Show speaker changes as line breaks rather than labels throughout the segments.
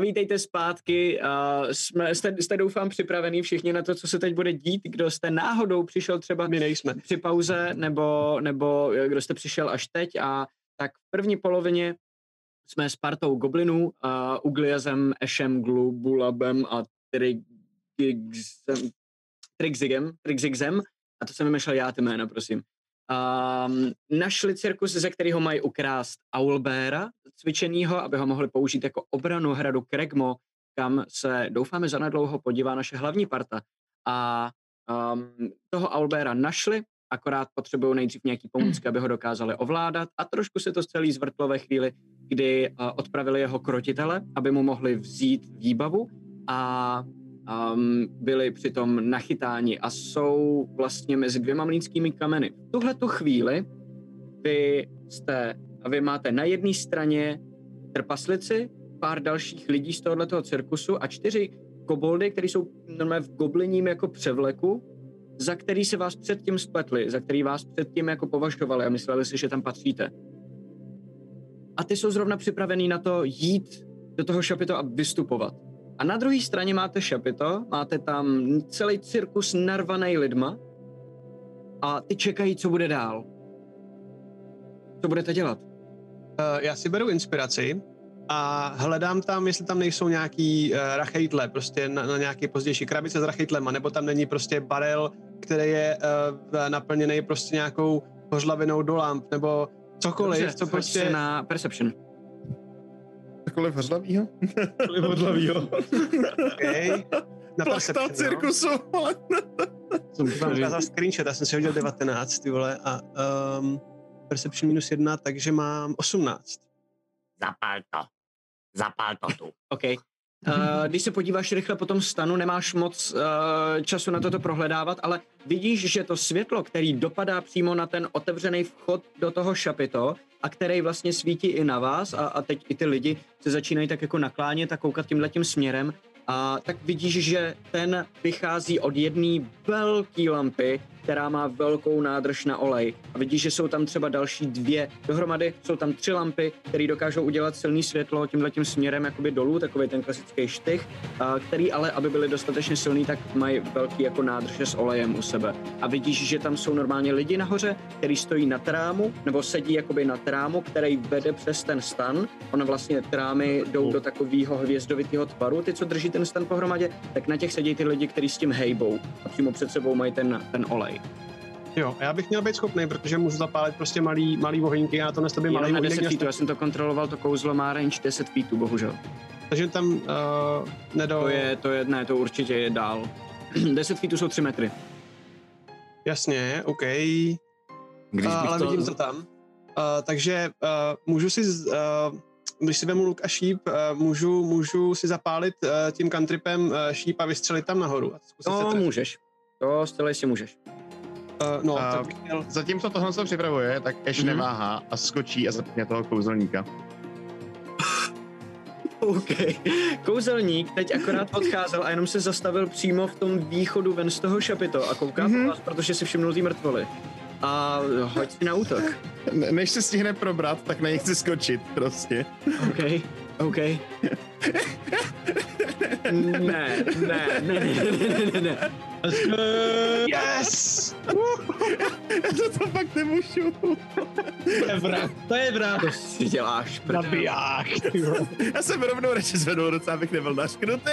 vítejte zpátky. Uh, jsme, jste, jste doufám připravený všichni na to, co se teď bude dít. Kdo jste náhodou přišel třeba
My nejsme.
při pauze, nebo, nebo kdo jste přišel až teď a tak v první polovině jsme s partou goblinů, uh, Ugliazem, Ešem, Glubulabem a Trigzigem, Trigzigzem, a to jsem vymýšlel já ty jména, prosím. Um, našli cirkus, ze kterého mají ukrást Aulbéra, cvičenýho, aby ho mohli použít jako obranu hradu Kregmo, kam se doufáme zanedlouho podívá naše hlavní parta. A um, toho Aulbéra našli, akorát potřebují nejdřív nějaký pomůcky, aby ho dokázali ovládat a trošku se to celý zvrtlo ve chvíli, kdy uh, odpravili jeho krotitele, aby mu mohli vzít výbavu a um, byli přitom nachytáni a jsou vlastně mezi dvěma mlínskými kameny. V tuhle tu chvíli vy jste, vy máte na jedné straně trpaslici, pár dalších lidí z tohoto cirkusu a čtyři koboldy, které jsou normálně v gobliním jako převleku, za který se vás předtím spletli, za který vás předtím jako považovali a mysleli si, že tam patříte. A ty jsou zrovna připravený na to jít do toho šapito a vystupovat. A na druhé straně máte šapito, máte tam celý cirkus narvaný lidma a ty čekají, co bude dál. Co budete dělat?
Uh, já si beru inspiraci a hledám tam, jestli tam nejsou nějaký uh, rachejtle, prostě na, na nějaké pozdější krabice s rachejtlema, nebo tam není prostě barel, který je uh, naplněný prostě nějakou hořlavinou do lamp, nebo cokoliv,
Dobře,
co prostě...
na Perception.
Cokoliv hořlavýho?
Kolik hodlavýho.
Okay. Na
Plachta
no.
cirkusu, ale...
Jsem vám ukázal screenshot, já jsem si hodil 19, ty vole, a um, perception minus 1, takže mám 18.
Zapal to. Zapal to tu.
OK. Uh, když se podíváš rychle po tom stanu, nemáš moc uh, času na toto prohledávat, ale vidíš, že to světlo, který dopadá přímo na ten otevřený vchod do toho šapito a který vlastně svítí i na vás a, a teď i ty lidi se začínají tak jako naklánět a koukat tímhletím směrem, a tak vidíš, že ten vychází od jedné velké lampy, která má velkou nádrž na olej. A vidíš, že jsou tam třeba další dvě. Dohromady jsou tam tři lampy, které dokážou udělat silný světlo tímhletím směrem jakoby dolů, takový ten klasický štych, který ale, aby byly dostatečně silný, tak mají velký jako nádrže s olejem u sebe. A vidíš, že tam jsou normálně lidi nahoře, který stojí na trámu, nebo sedí jakoby na trámu, který vede přes ten stan. Ona vlastně trámy jdou do takového hvězdovitého tvaru, ty, co drží ten stan pohromadě, tak na těch sedí ty lidi, kteří s tím hejbou a přímo před sebou mají ten, ten olej.
Jo, já bych měl být schopný, protože můžu zapálit prostě malý, malý ohýnky a to na tobě malý
na
ohýnek
10 feetů, já jsem to kontroloval, to kouzlo má range 10 feetů, bohužel.
Takže tam uh, nedou...
To je, to je, ne, to určitě je dál. 10 feetů jsou 3 metry.
Jasně, OK.
Když
uh, ale
to...
vidím to tam. Uh, takže uh, můžu si, z- uh, když si vemu luk a šíp, uh, můžu, můžu si zapálit uh, tím cantripem uh, šíp a vystřelit tam nahoru. A trefit.
můžeš. To zcela jistě můžeš.
Uh, no,
A-
tak bych měl...
Zatímco tohle se připravuje, tak Ash
Mhm.
neváhá a skočí a zapne toho kouzelníka.
OK. Kouzelník teď akorát odcházel a jenom se zastavil přímo v tom východu ven z toho šapito a kouká mm-hmm. po vás, protože si všimnul tý mrtvoly. A hoď si na útok.
Ne- Než se stihne probrat, tak na něj chci skočit prostě.
OK. OK. Ne, ne, ne, ne, ne, ne, ne.
Yes!
to, to fakt nemůžu.
To je vrah. To je vrah.
To si děláš, prdel.
Nabiják!
Já jsem rovnou radši zvedl ruce, abych nebyl našknutý.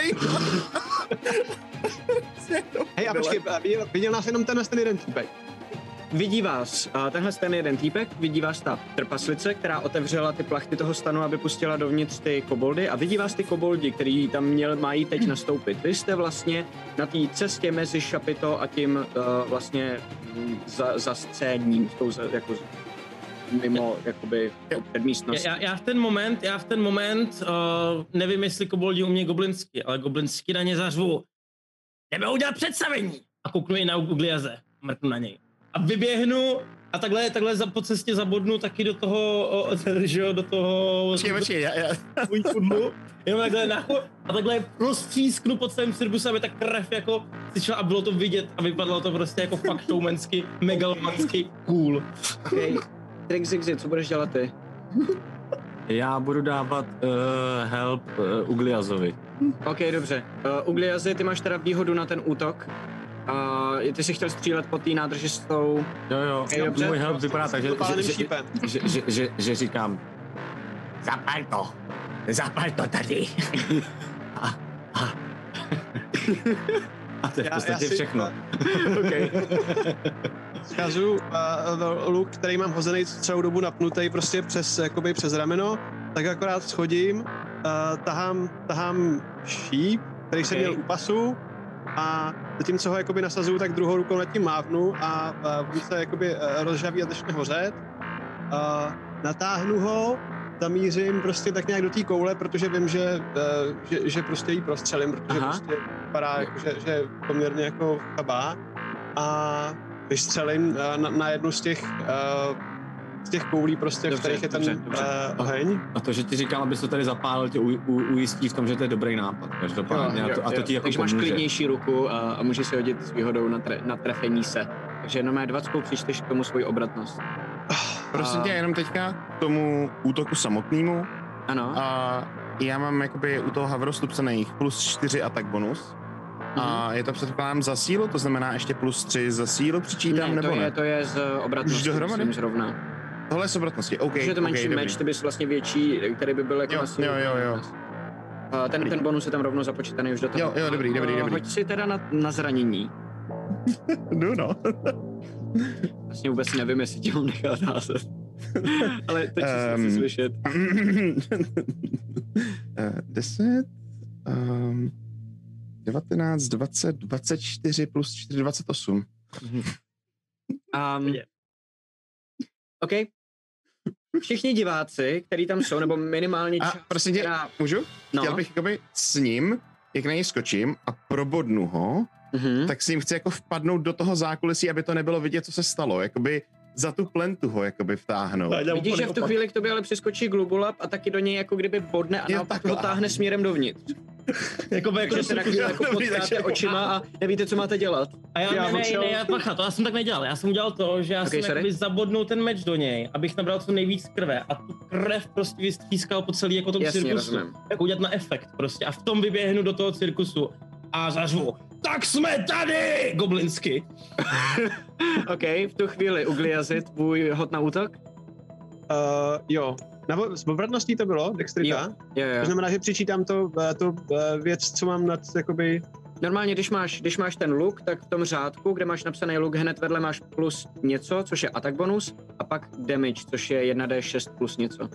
Hej, a počkej, viděl nás jenom ten, ten jeden týpek.
Vidí vás uh, tenhle ten jeden týpek, vidí vás ta trpaslice, která otevřela ty plachty toho stanu, aby pustila dovnitř ty koboldy a vidí vás ty koboldi, který tam měl, mají teď nastoupit. Vy jste vlastně na té cestě mezi šapito a tím uh, vlastně mm, za, za scéním, tou jako mimo jakoby předmístnost.
Já, já v ten moment, já v ten moment, uh, nevím, jestli koboldi umějí goblinsky, ale goblinsky na ně zařvu. Jdeme udělat představení. A kouknu i na Ugliaze. Mrknu na něj. A vyběhnu a takhle, takhle za, po cestě zabodnu taky do toho, o, že jo, do toho...
Počkej, počkej, já, já,
kudlu, jenom takhle nacho, a takhle roztřísknu po celém cirkusu, aby ta krev jako slyšela a bylo to vidět a vypadalo to prostě jako fakt showmansky, megalomansky cool.
Okay. Trik Zigzy, co budeš dělat ty?
Já budu dávat uh, help uh, Ugliazovi.
OK, dobře. Uh, Ugliazy, ty máš teda výhodu na ten útok. Uh, ty si chtěl střílet po té nádrži s tou...
Jo, jo,
Ok, dobře.
můj help vypadá tak, že, že, že, že, že, že, že říkám,
Zapal to. Zapal to tady.
a to je v podstatě všechno.
OK.
Schazu uh, luk, který mám hozený celou dobu napnutý prostě přes, jakoby přes rameno, tak akorát schodím, uh, tahám, tahám šíp, který jsem
Ok.
měl u pasu a zatímco ho jakoby nasazuju, tak druhou rukou nad tím mávnu a on se jakoby uh, rozžaví a začne hořet. Uh, natáhnu ho, zamířím prostě tak nějak do té koule, protože vím, že, uh, že, že prostě jí prostřelím, protože
Aha.
prostě vypadá, jako, že, že je poměrně jako chabá. A vystřelím eh, na, na jednu z těch, uh, z těch koulí prostě,
Dobře,
v kterých je ten
dobře, dobře.
Uh, oheň.
A to, že ti říkal, abys to tady zapálil, tě u, u, ujistí v tom, že to je dobrý nápad. Každopádně.
Jo,
a, to, a to ti jako
Takže máš
pomůže.
klidnější ruku a, a můžeš si hodit s výhodou na, tre, na trefení se. Takže jenom má 20 přičteš k tomu svoji obratnost.
Prosím
A-
tě, jenom teďka k tomu útoku samotnému.
Ano.
A já mám jakoby u toho havrostupcených plus 4 atak bonus. A je to předpokládám za sílu, to znamená ještě plus 3 za sílu přičítám,
ne,
nebo
to
ne?
je, to je z obratnosti,
Už dohromady?
myslím, zrovna.
Tohle je z obratnosti, OK,
Když je to menší
okay,
meč, ty bys vlastně větší, který by byl jako
Jo,
sílu.
jo, jo, jo.
A ten, ten bonus je tam rovnou započítaný už do toho.
Jo, jo, dobrý, dobrý, dobrý.
Hoď si teda na, na zranění.
Jdu, no.
Vlastně vůbec nevím, jestli ti mám nechat házet. Ale teď um,
Ehm,
chci slyšet.
Eh, 10, um, 19, 20, 24 plus 4, 28.
Um, OK. Všichni diváci, kteří tam jsou, nebo minimálně
A
část,
prosím tě,
která...
můžu?
No.
Chtěl bych jakoby s ním, jak na něj skočím a probodnu ho,
Mhm.
tak si jim chci jako vpadnout do toho zákulisí, aby to nebylo vidět, co se stalo. Jakoby za tu plentu ho jakoby vtáhnout.
Vidíš, že v tu chvíli k tobě ale přiskočí Glubulab a taky do něj jako kdyby bodne a naopak ho táhne směrem dovnitř.
Jako by jako
se na chvíli jako potkáte očima a nevíte, co máte dělat.
A já,
Já
já ne, ne, ne, já, bacha, to já jsem tak nedělal. Já jsem udělal to, že já
Ok,
jsem jakoby zabodnul ten meč do něj, abych nabral co nejvíc krve a tu krev prostě vystřískal po celý jako tom
Jasně,
cirkusu.
rozumím.
Jako udělat na efekt prostě a v tom vyběhnu do toho cirkusu a zařvu. Tak jsme tady! Goblinsky.
OK, v tu chvíli Ugliazy, tvůj hod na útok?
Uh, jo. Na, s obratností to bylo, dexterita?
Jo, jo.
To znamená, že přičítám to, eh, tu eh, věc, co mám nad, jakoby,
Normálně, když máš, když máš ten luk, tak v tom řádku, kde máš napsaný luk, hned vedle máš plus něco, což je attack bonus, a pak damage, což je 1d6 plus něco.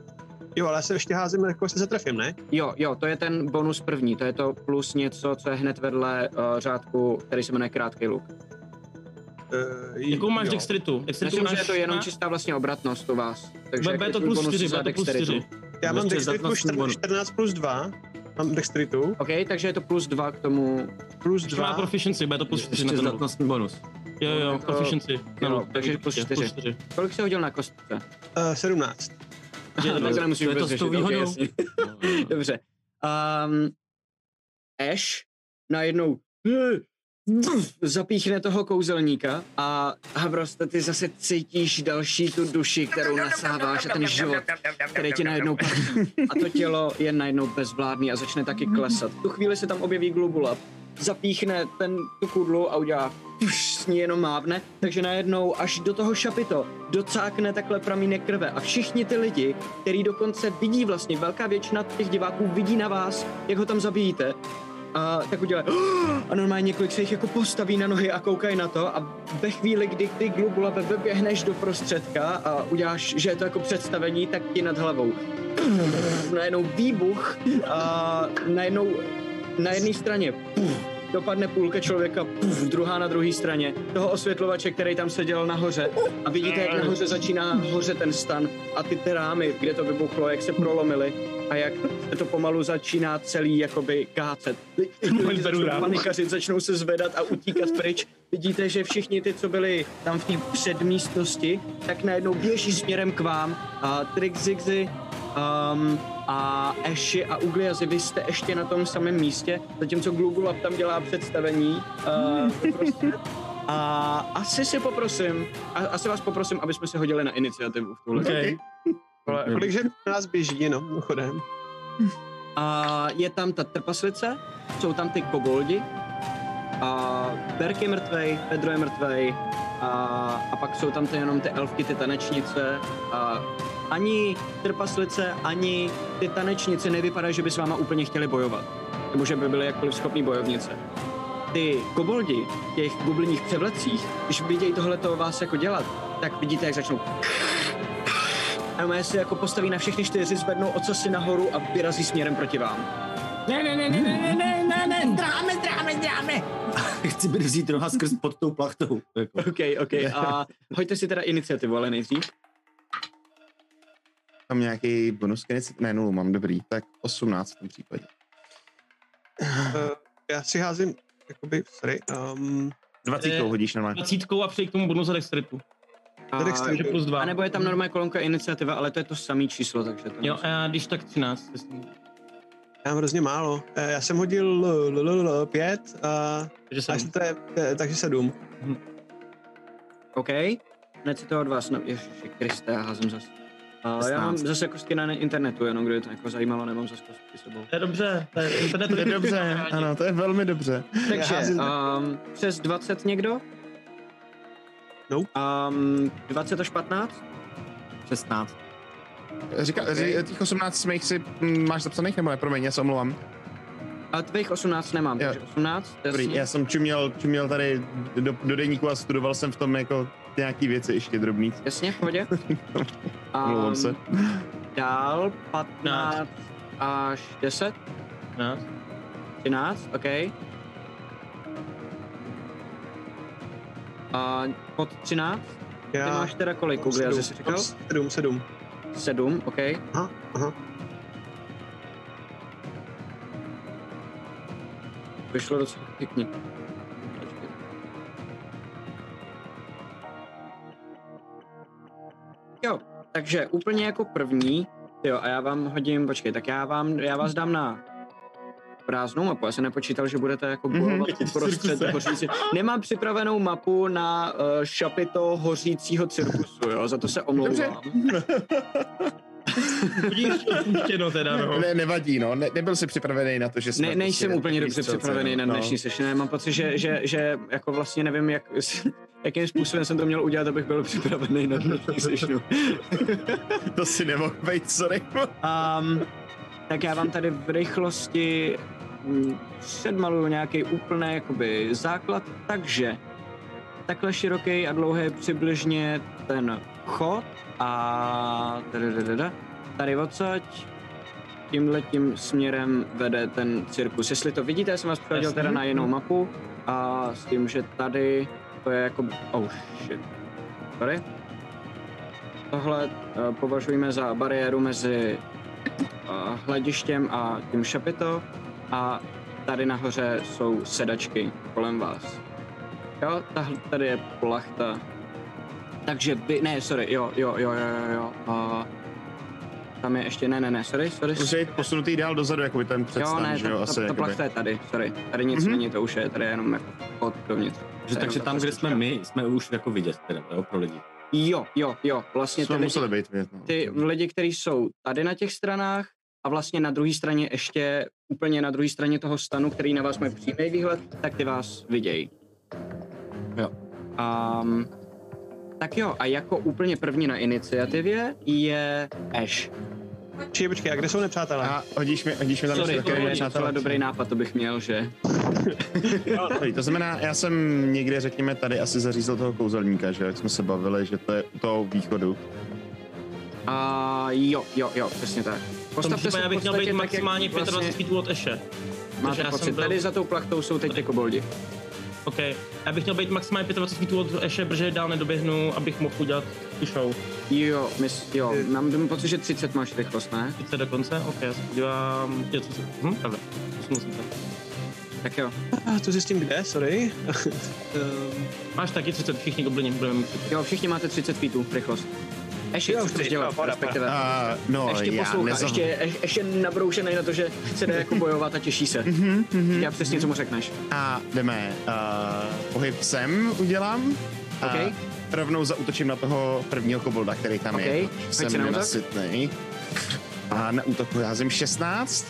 Jo, ale já se ještě házím, jako se zatrefím, ne?
Jo, jo, to je ten bonus první, to je to plus něco, co je hned vedle uh, řádku, který se jmenuje krátký luk.
Uh,
Jakou máš dextritu? Dextritu
Myslím, že
máš
je to jenom
na-
čistá vlastně obratnost u vás. Takže jaký
to plus
bonus
4,
za
bude to plus
dexteritu?
4.
Já mám dexteritu
zdatnostní
14,
bonus.
14 plus 2, mám dexteritu,
OK, takže je to plus 2 k tomu.
plus
Ještě má
2,
proficiency, bude to plus 4 na ten
zdatnostní bonus.
Jo, jo, proficiency.
Jo,
luk,
takže plus
určitě,
čtyři.
Plus 4.
Kolik jsi hodil na kostce?
uh, 17.
Je to
tak to nemusíš
to je to
vůbec
s tou výhodou.
jasně. Dobře. Um, Ash najednou zapíchne toho kouzelníka a Havroste, ty zase cítíš další tu duši, kterou nasáváš a ten život, který ti najednou padne. A to tělo je najednou bezvládný a začne taky klesat. V tu chvíli se tam objeví Globulab, zapíchne ten, tu kudlu a udělá pš, s ní jenom mávne, takže najednou až do toho šapito docákne takhle pramínek krve. A všichni ty lidi, který dokonce vidí vlastně, velká většina těch diváků vidí na vás, jak ho tam zabijíte, a tak udělá a normálně několik se jich jako postaví na nohy a koukají na to. A ve chvíli, kdy ty globulabe vyběhneš do prostředka a uděláš, že je to jako představení, tak ti nad hlavou najednou výbuch a najednou na jedné straně puf, dopadne půlka člověka, puf, druhá na druhé straně, toho osvětlovače, který tam seděl nahoře. A vidíte, jak nahoře začíná hořet ten stan a ty ty rámy, kde to vybuchlo, jak se prolomily a jak se to pomalu začíná celý jakoby kácet. Lidi začnou panikařit, začnou se zvedat a utíkat pryč. Vidíte, že všichni ty, co byli tam v té předmístnosti, tak najednou běží směrem k vám. A Trick Zigzy um, a Ashi a Ugliazy, vy jste ještě na tom samém místě, zatímco Glugulab tam dělá představení. Uh, prostě. A asi si poprosím, a, asi vás poprosím, aby jsme se hodili na iniciativu v tuhle.
Okay.
Ale kolik že nás běží, no, mimochodem.
A je tam ta trpaslice, jsou tam ty koboldi, a Berk je mrtvej, Pedro je mrtvej, a, a pak jsou tam ty jenom ty elfky, ty tanečnice a ani trpaslice, ani ty tanečnice nevypadají, že by s váma úplně chtěli bojovat. Nebo že by byly jakkoliv schopný bojovnice. Ty koboldi v těch bublinních převlecích, když vidějí tohleto vás jako dělat, tak vidíte, jak začnou a moje si jako postaví na všechny čtyři, zvednou ocasy nahoru a vyrazí směrem proti vám.
Ne, ne, ne, ne, ne, ne, ne, ne, dráme, dráme, dráme.
Chci být vzít noha skrz pod tou plachtou. Jako.
OK, OK. A hoďte si teda iniciativu, ale nejdřív.
Tam nějaký bonus, keď ne, nulu mám, dobrý, tak 18 v tom případě.
Uh, já si házím, jakoby, sorry, um,
20
Eh,
hodíš normálně.
Dvacítkou a přeji k tomu bonus za dexteritu.
A,
Dexterity.
Takže plus dva.
a nebo je tam normálně kolonka iniciativa, ale to je to samé číslo, takže to
Jo, a když tak 13. myslím.
já mám hrozně málo. Eh, Já jsem hodil l- l- l- l- pět a,
Takže
jestli to je, eh, takže sedm.
OK. Hned si to od vás, no, ježiši Kriste, já házím zase. A já mám
16.
zase kostky na internetu, jenom kdo je to jako zajímalo, nemám zase kostky s sebou.
To je dobře, to je internet.
To je dobře, ano, to je velmi dobře.
Takže um, přes 20 někdo?
Nope.
Um, 20 až 15?
16.
Říká, okay. těch 18 smích si máš zapsaných, nebo ne? Promiň, já se omlouvám.
A tvých 18 nemám,
Jo.
takže 18.
Dobrý,
jasně.
já jsem čuměl, čuměl tady do, do deníku a studoval jsem v tom jako nějaký věci ještě drobný.
Jasně, v pohodě.
Omlouvám se.
Dál 15 až 10,
13.
13, OK. A pod 13? Ty
Já
máš teda kolik, Google, jsi říkal?
Sedm, sedm.
7, OK.
Aha, aha.
Vyšlo docela pěkně. Takže úplně jako první, jo, a já vám hodím, počkej, tak já vám, já vás dám na prázdnou mapu, já jsem nepočítal, že budete jako
Mhm.
bojovat uprostřed hořící. Nemám připravenou mapu na uh, šapito hořícího cirkusu, jo, za to se omlouvám.
Budíš teda, no.
Ne, nevadí, no. Ne, nebyl jsi připravený na to, že jsme...
Ne, nejsem
prostě
úplně dobře připravený na
no.
dnešní session. Já mám pocit, že, že, že jako vlastně nevím, jak, jakým způsobem jsem to měl udělat, abych byl připravený na dnešní session.
To si nemohl být, sorry.
Um, tak já vám tady v rychlosti mm, předmaluju nějaký úplný jakoby základ, takže takhle široký a dlouhý je přibližně ten chod a tady odsaď tímhle tím směrem vede ten cirkus. Jestli to vidíte, já jsem vás přihodil teda na jinou mapu a s tím, že tady to je jako... Oh shit. Sorry. Tohle uh, považujeme za bariéru mezi uh, hledištěm a tím šapito a tady nahoře jsou sedačky kolem vás. Jo, tahle, tady je plachta. Takže vy, ne, sorry, jo, jo, jo, jo, jo, jo. Uh, tam je ještě, ne, ne, ne, sorry, sorry.
Musí být posunutý dál dozadu, jako by ten představ,
jo, ne,
že jo,
ta,
asi
ta
jakoby.
plachta je tady, sorry. Tady nic
Mhm.
není, to už je, tady je jenom jako vchod dovnitř.
Že, takže
ta
tam, kde jsme my, jsme už jako vidět, teda, jo, pro lidi.
Jo, jo, jo, vlastně
Jsme
ty lidi,
museli být vidět, no.
ty lidi, kteří jsou tady na těch stranách a vlastně na druhé straně ještě úplně na druhé straně toho stanu, který na vás mají přímý výhled, tak ty vás vidějí. Jo. Um, tak jo, a jako úplně první na iniciativě je Ash.
Či počkej, a kde jsou nepřátelé?
A hodíš mi, hodíš mi tam
Sorry, to je docela dobrý nápad, to bych měl, že?
Dobrý, To znamená, já jsem někde, řekněme, tady asi zařízl toho kouzelníka, že jak jsme se bavili, že to je u toho východu.
A jo, jo, jo, přesně tak. Postavte
případě
se
já bych měl být maximálně
vlastně
25 feetů od Eše.
Máte pocit,
byl-
tady za tou plachtou jsou teď ty koboldi.
OK. Já bych měl být maximálně 25 feetů od Eše, protože dál nedoběhnu, abych mohl udělat tu show.
Jo, mys, jo, mám, mám pocit, že 30 máš rychlost, ne?
Teď se do konce, OK, já se podívám, je to, hm, posunul jsem se.
Tak jo.
A to zjistím kde, sorry. um,
Máš taky 30, všichni goblini budeme mít 30.
Jo, všichni máte 30 feetů, rychlost. Ještě,
Jo,
co chceš dělat,
pohoda,
respektive.
A, no,
ještě
já
poslouchá,
nezav...
ještě, je- ještě nabroušený na to, že chce jde jako bojovat a těší se.
Mhm,
Já přesně, co mu řekneš.
A jdeme, uh, pohyb sem udělám. A
OK.
rovnou zautočím na toho prvního kobolda, který tam
OK,
je. Jsem nenasytnej. A na útoku házím 16.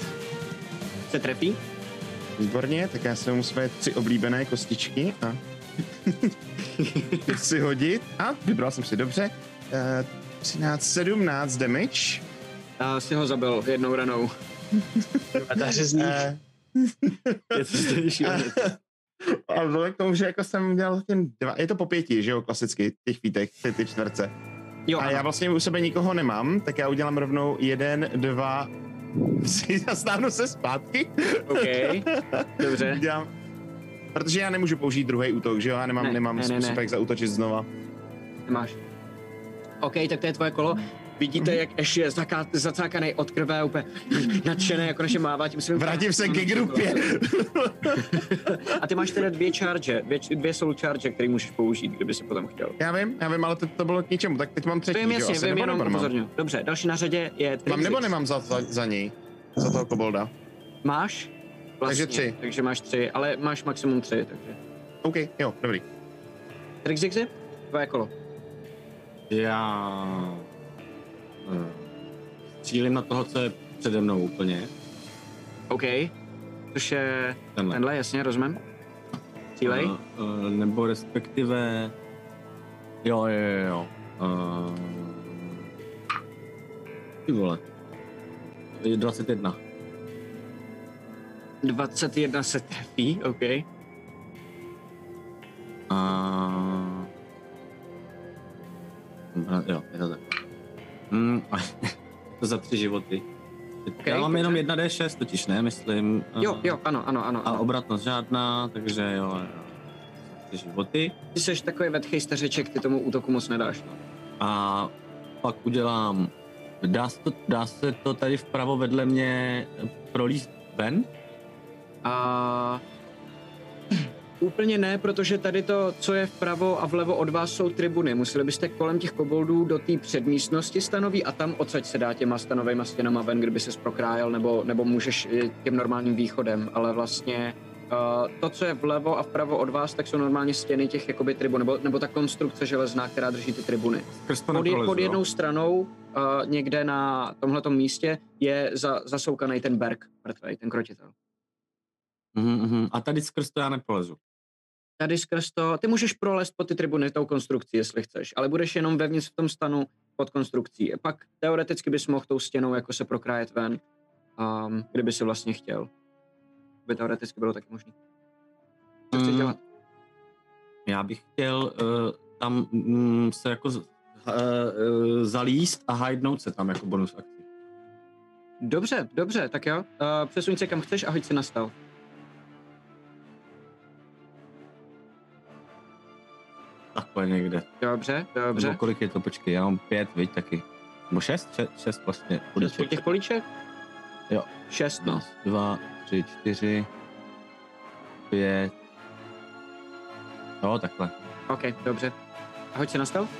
Se trefí?
Výborně, tak já si mu své tři oblíbené kostičky a si hodit. A vybral jsem si dobře. Uh, 13, 17 damage.
A si ho zabil jednou ranou.
A ta řezník.
Uh,
Je to
a vzhledem k tomu, že jako jsem měl ten dva, je to po pěti, že jo, klasicky, těch fítech, ty, ty čtverce.
Jo,
A já vlastně u sebe nikoho nemám, tak já udělám rovnou jeden, dva, tři a stáhnu se zpátky.
OK, dobře.
Udělám, protože já nemůžu použít druhý útok, že jo, já nemám,
Ne,
nemám
ne, ne,
způsob,
ne.
jak zautočit znova.
Nemáš. OK, tak to je tvoje kolo. Vidíte, jak Ash je zaká- zacákaný od krve, úplně nadšený, jako naše mává tím svým...
Vrátím se ke grupě.
A ty máš teda dvě charge, dvě, dvě soul charge, které můžeš použít, kdyby si potom chtěl.
já vím, já vím, ale to, to bylo k ničemu, tak teď mám třetí,
Vím, jasně, vím, jenom upozorňuji. Dobře, další na řadě je
Mám
Trixix.
nebo nemám za, za, za něj? Za toho kobolda.
Máš? Vlastně,
Takže tři.
Takže máš tři, ale máš maximum tři, takže.
OK, jo, dobrý.
Trixixi? Tvoje kolo.
Já eh, střílím na toho, co je přede mnou úplně.
OK. Což je
Tenhle.
tenhle, jasně, rozumím. Cílej.
Uh, uh, nebo respektive... Jo, jo, jo, jo. Uh, ty vole. Je 21.
21 se trefí, OK.
A... Jo, je to tak. Mm, to za tři životy.
Okay,
Já mám jenom 1d6 totiž, ne, myslím.
Jo,
A-
jo, ano, ano, ano.
A
ano.
obratnost žádná, takže jo, jo. Tři životy.
Ty jsi takový vetchej stařeček, ty tomu útoku moc nedáš. No.
A pak udělám... Dá se to, dá se to tady vpravo vedle mě prolíst ven?
A úplně ne, protože tady to, co je vpravo a vlevo od vás, jsou tribuny. Museli byste kolem těch koboldů do té předmístnosti stanoví a tam odsaď se dá těma stanovejma stěnama ven, kdyby se prokrájel, nebo, nebo můžeš tím normálním východem, ale vlastně uh, to, co je vlevo a vpravo od vás, tak jsou normálně stěny těch jakoby tribun, nebo, nebo ta konstrukce železná, která drží ty tribuny. Pod, je, pod jednou stranou uh, někde na tomhletom místě je za, zasoukaný ten berg, mrtvej, ten krotitel.
Mhm, mhm. A tady skrz to já neprolezu.
Tady skrz to, ty můžeš prolést pod ty tribuny tou konstrukcí, jestli chceš, ale budeš jenom vevnitř v tom stanu pod konstrukcí. Pak teoreticky bys mohl tou stěnou jako se prokrájet ven, um, kdyby si vlastně chtěl. By teoreticky bylo taky možné. Co chceš
Mm.
dělat?
Já bych chtěl uh, tam mm, se jako z- uh, uh, zalíst a hidenout se tam jako bonus akci.
Dobře, dobře, tak jo. Uh, přesuň se kam chceš a hoď si na stealth.
Takhle někde.
Dobře, dobře.
Nebo kolik je to? Počkej, já mám pět, viď taky. Nebo šest? Šest, šest vlastně. Bude
Šest těch políček?
Jo.
Šest, no.
Dva, tři, čtyři, pět. Jo, takhle.
OK, dobře. A hoď si na stealth.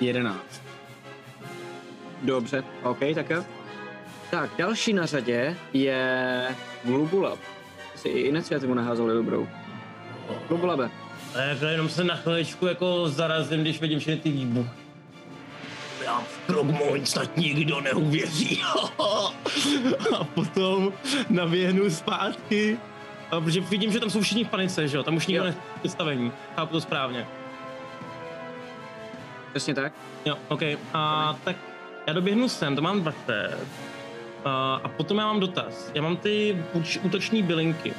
Jedenáct.
Dobře, OK, tak jo. Tak, další na řadě je Glubulab. Si i iniciativu naházeli dobrou. Glubulabe.
A jako jenom se na chviličku jako zarazím, když vidím všechny ty výbuchy. Já v Krogmoň snad nikdo neuvěří. a potom naběhnu zpátky. A protože vidím, že tam jsou všichni v panice, že jo? Tam už nikdo není v vystavení. Chápu to správně.
Přesně tak.
Jo, OK. A tak já doběhnu sem, to mám 20. A, a potom já mám dotaz. Já mám ty útoční bylinky.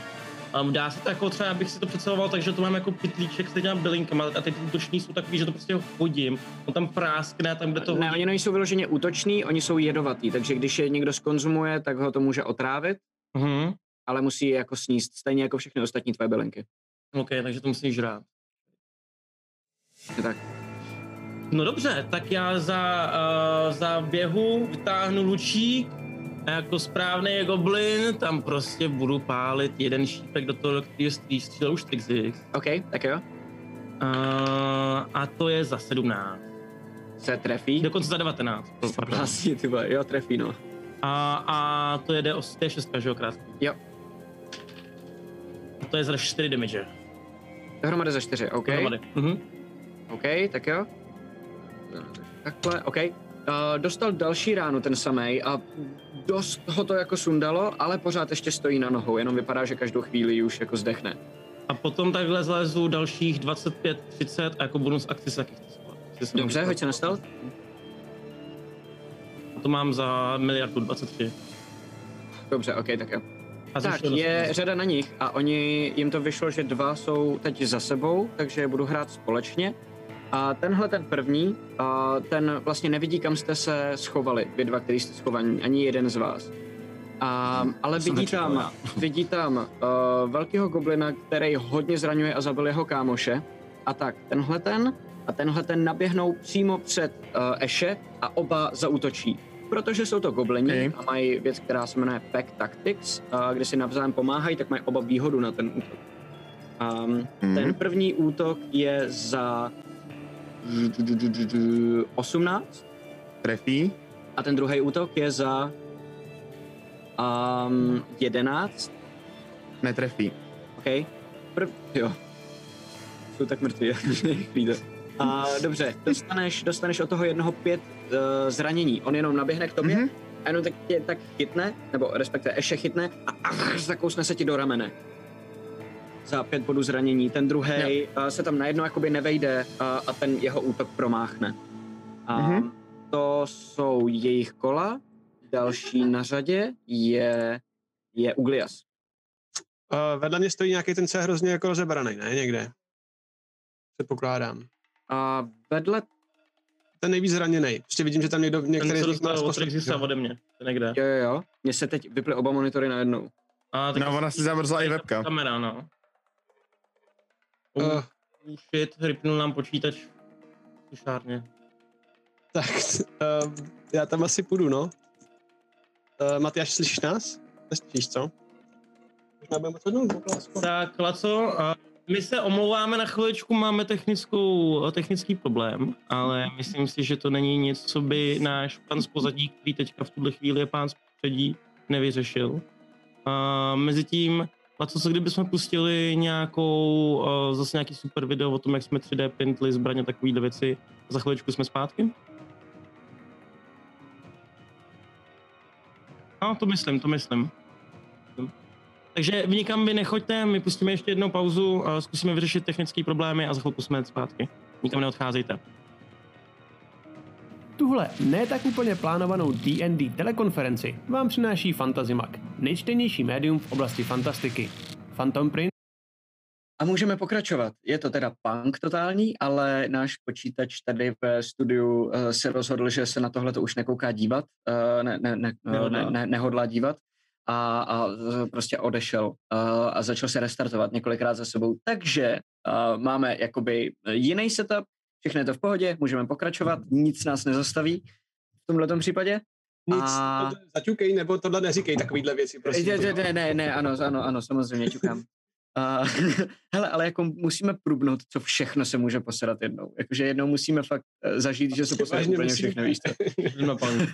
Um, dá se to jako třeba, abych si to představoval, takže to mám jako pytlíček s těma bylinkama a ty útoční jsou takový, že to prostě hodím. On tam práskne, tam, kde to
Ne,
hodím.
oni nejsou vyloženě útoční, oni jsou jedovatý, takže když je někdo skonzumuje, tak ho to může otrávit,
Mhm.
ale musí je jako sníst, stejně jako všechny ostatní tvoje bylinky.
OK, takže to musíš žrát.
Tak.
No dobře, tak já za, uh, za běhu vytáhnu lučík a jako správný goblin tam prostě budu pálit jeden šípek do toho, stří- střílel už Trixix.
OK, tak jo.
Uh, a to je za 17.
Se trefí.
Dokonce za 19. Pardon.
Vlastně, ty vole, jo, trefí, no.
A, a to jede o D6, že jo, krásně.
Jo.
to je za 4 damage.
Dohromady za čtyři, OK.
Dohromady. Mhm.
OK, tak jo. Takhle, OK. Uh, dostal další ránu ten samej a dost ho to jako sundalo, ale pořád ještě stojí na nohou, jenom vypadá, že každou chvíli už jako zdechne.
A potom takhle zlezu dalších 25, 30 a jako bonus akci se taky chci
Dobře, hoď se na stealth.
A to mám za miliardu 23.
Dobře, OK, tak jo.
A
Tak, je řada na nich a oni, jim to vyšlo, že dva jsou teď za sebou, takže budu hrát společně. A tenhle ten první, a ten vlastně nevidí, kam jste se schovali, vy dva, který jste schovaní, ani jeden z vás. A, ale vidí tam, vidí tam uh, velkého goblina, který hodně zraňuje a zabil jeho kámoše. A tak, tenhle ten a tenhle ten naběhnou přímo před uh, Eše a oba zaútočí. Protože jsou to goblini
Ok.
a mají věc, která se jmenuje Pack Tactics, uh, kde si navzájem pomáhají, tak mají oba výhodu na ten útok. Um,
Mhm.
Ten první útok je za 18
Trefí.
a ten druhý útok je za um, 11.
Netrefí.
OK. Prv, jo. Jsou tak mrtví, chvíle. A dobře, dostaneš, dostaneš od toho jednoho pět uh, zranění. On jenom naběhne k tobě
Mhm.
a jenom tak tě tak chytne, nebo respektive ještě chytne a ah, zakousne se ti do ramene. Za pět bodů zranění. Ten druhý uh, se tam najednou jakoby nevejde uh, a ten jeho útok promáchne. A
Mhm.
to jsou jejich kola. Další na řadě je, je Uglias.
Uh, vedle mě stojí nějaký ten, co je hrozně jako rozebraný, ne? Někde. Předpokládám.
A vedle,
Ten nejvíc zraněný. Prostě vidím, že tam někdo,
Ten,
některý
co
z nich má
dostal od
zkostnaný.
Rexisa ode mě. Ten někde.
jo, jo, jo, mně se teď vyply oba monitory najednou.
A tak
No, ona si zamrzla i webka.
Kamera, no.
Uh,
Oh, shit, rypnul nám počítač v tušárně.
tak, uh, já tam asi půjdu, no. Uh, Matyáš, slyšíš nás? Neslyšíš, co? Možná budeme.
Tak, Laco, a my se omlouváme na chviličku, máme technickou, technický problém, ale myslím si, že to není nic, co by náš pan z pozadí, který teďka v tuhle chvíli je pán z popředí, nevyřešil. A mezi Laco, co kdybychom pustili nějakou, uh, zase nějaký super video o tom, jak jsme 3D printli zbraně, takovýhle věci. Za chviličku jsme zpátky? No, to myslím, to myslím. Takže vy nikam vy nechoďte, my pustíme ještě jednou pauzu, a zkusíme vyřešit technické problémy a za chvilku jsme zpátky. Nikam neodcházejte.
Tuhle ne tak úplně plánovanou D&D telekonferenci vám přináší Fantazimak, nejčtenější médium v oblasti fantastiky. Phantom Print
A můžeme pokračovat. Je to teda punk totální, ale náš počítač tady v studiu uh, se rozhodl, že se na tohle to už nekouká dívat, uh, ne, ne, ne,
Nehodlá.
ne, ne, nehodlá dívat a, a eh, prostě odešel uh, a začal se restartovat několikrát za sebou. Takže uh, máme jakoby jiný setup, všechno je to v pohodě, můžeme pokračovat, nic nás nezastaví v tomhle případě.
Nic,
A-
zaťukej, nebo tohle neříkej takovýhle věci, prosím.
Ne, ne, ne, ne, ne, ano, ano, ano, samozřejmě ťukám. Uh, hele, ale jako musíme průbnout, co všechno se může posedat jednou. Jakože jednou musíme fakt uh, zažít, že se posede
Vážně
úplně
myslíš?
všechno, víš?
No, pan.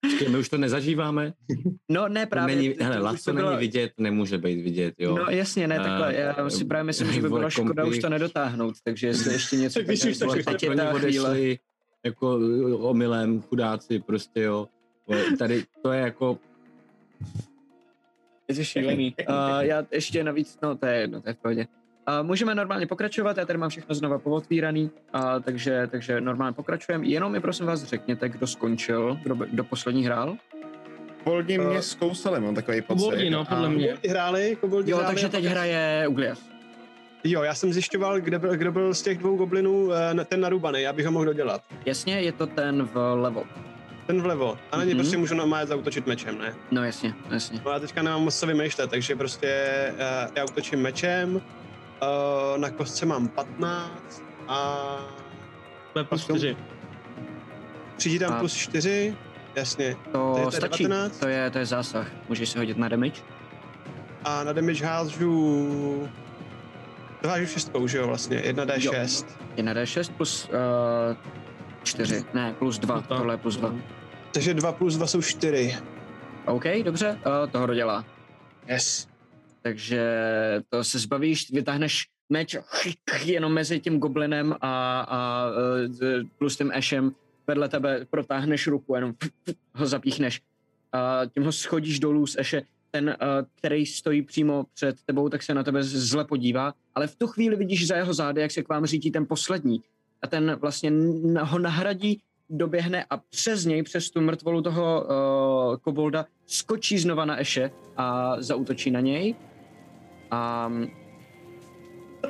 Počkej, my už to nezažíváme.
No ne,
To
právě.
není,
to-
hele,
to už
laso
to bylo-
není vidět, nemůže být vidět, jo.
No jasně, ne, takhle.
Eh,
Já si právě myslím, že by byla škoda už
kompy-
to nedotáhnout, takže jestli ještě něco...
Tak víš, už to
teď je
Oni
ta chvíle.
odešli jako omylem, chudáci, prostě jo. Tady to je jako,
Je to šílený. Uh, já ještě navíc, no to je jedno, to je v pohodě. Uh, můžeme normálně pokračovat, já tady mám všechno znova povotvíraný, uh, takže, takže normálně pokračujeme. Jenom mi prosím vás řekněte, kdo skončil, kdo, kdo poslední hrál.
Koboldi
Eh,
mě zkousali, mám takový pocit.
Koboldi, no, podle
A-
mě.
Koboldi hráli, koboldi
Jo,
hráli
takže
a
teď hraje Uglias.
Jo, já jsem zjišťoval, kde byl, kdo byl z těch dvou goblinů eh, ten narubaný, abych ho mohl dodělat.
Jasně, je to ten vlevo.
Ten vlevo. A na něj
Mhm.
prostě můžu normálně zautočit mečem, ne?
No jasně, jasně.
No já teďka nemám moc co vymýšlet, takže prostě uh, já útočím mečem, uh, na kostce mám 15 a
To je plus 4.
přijde tam
A-
plus 4, jasně.
To,
To je- to je
stačí,
19?
to je, to je zásah. Můžeš si hodit na damage.
A na damage hážu... To hážu šestkou, že jo, vlastně, 1d6.
Je na D6 plus uh, 4, ne, plus 2,
No
tohle je plus 2.
Takže 2 plus 2 jsou 4.
OK, dobře, uh, toho dodělá.
Yes.
takže to se zbavíš, vytáhneš meč jenom mezi tím goblinem a, a e, plus tím ešem vedle tebe protáhneš ruku, jenom ho zapíchneš. A tím ho schodíš dolů z eše. Ten, e, který stojí přímo před tebou, tak se na tebe zle podívá, ale v tu chvíli vidíš za jeho zády, jak se k vám řítí ten poslední. A ten vlastně ho nahradí, doběhne a přes něj, přes tu mrtvolu toho uh, kobolda, skočí znova na Eše a zautočí na něj. A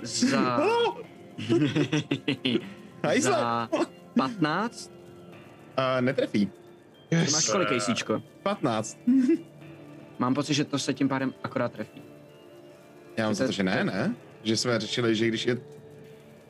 za...
Hajzle.
za 15.
Uh, netrefí.
Ty máš kolik kejsíčko?
15.
Mám pocit, že to se tím pádem akorát trefí.
Já mám za to, že ne, ne? Že jsme řešili, že když je...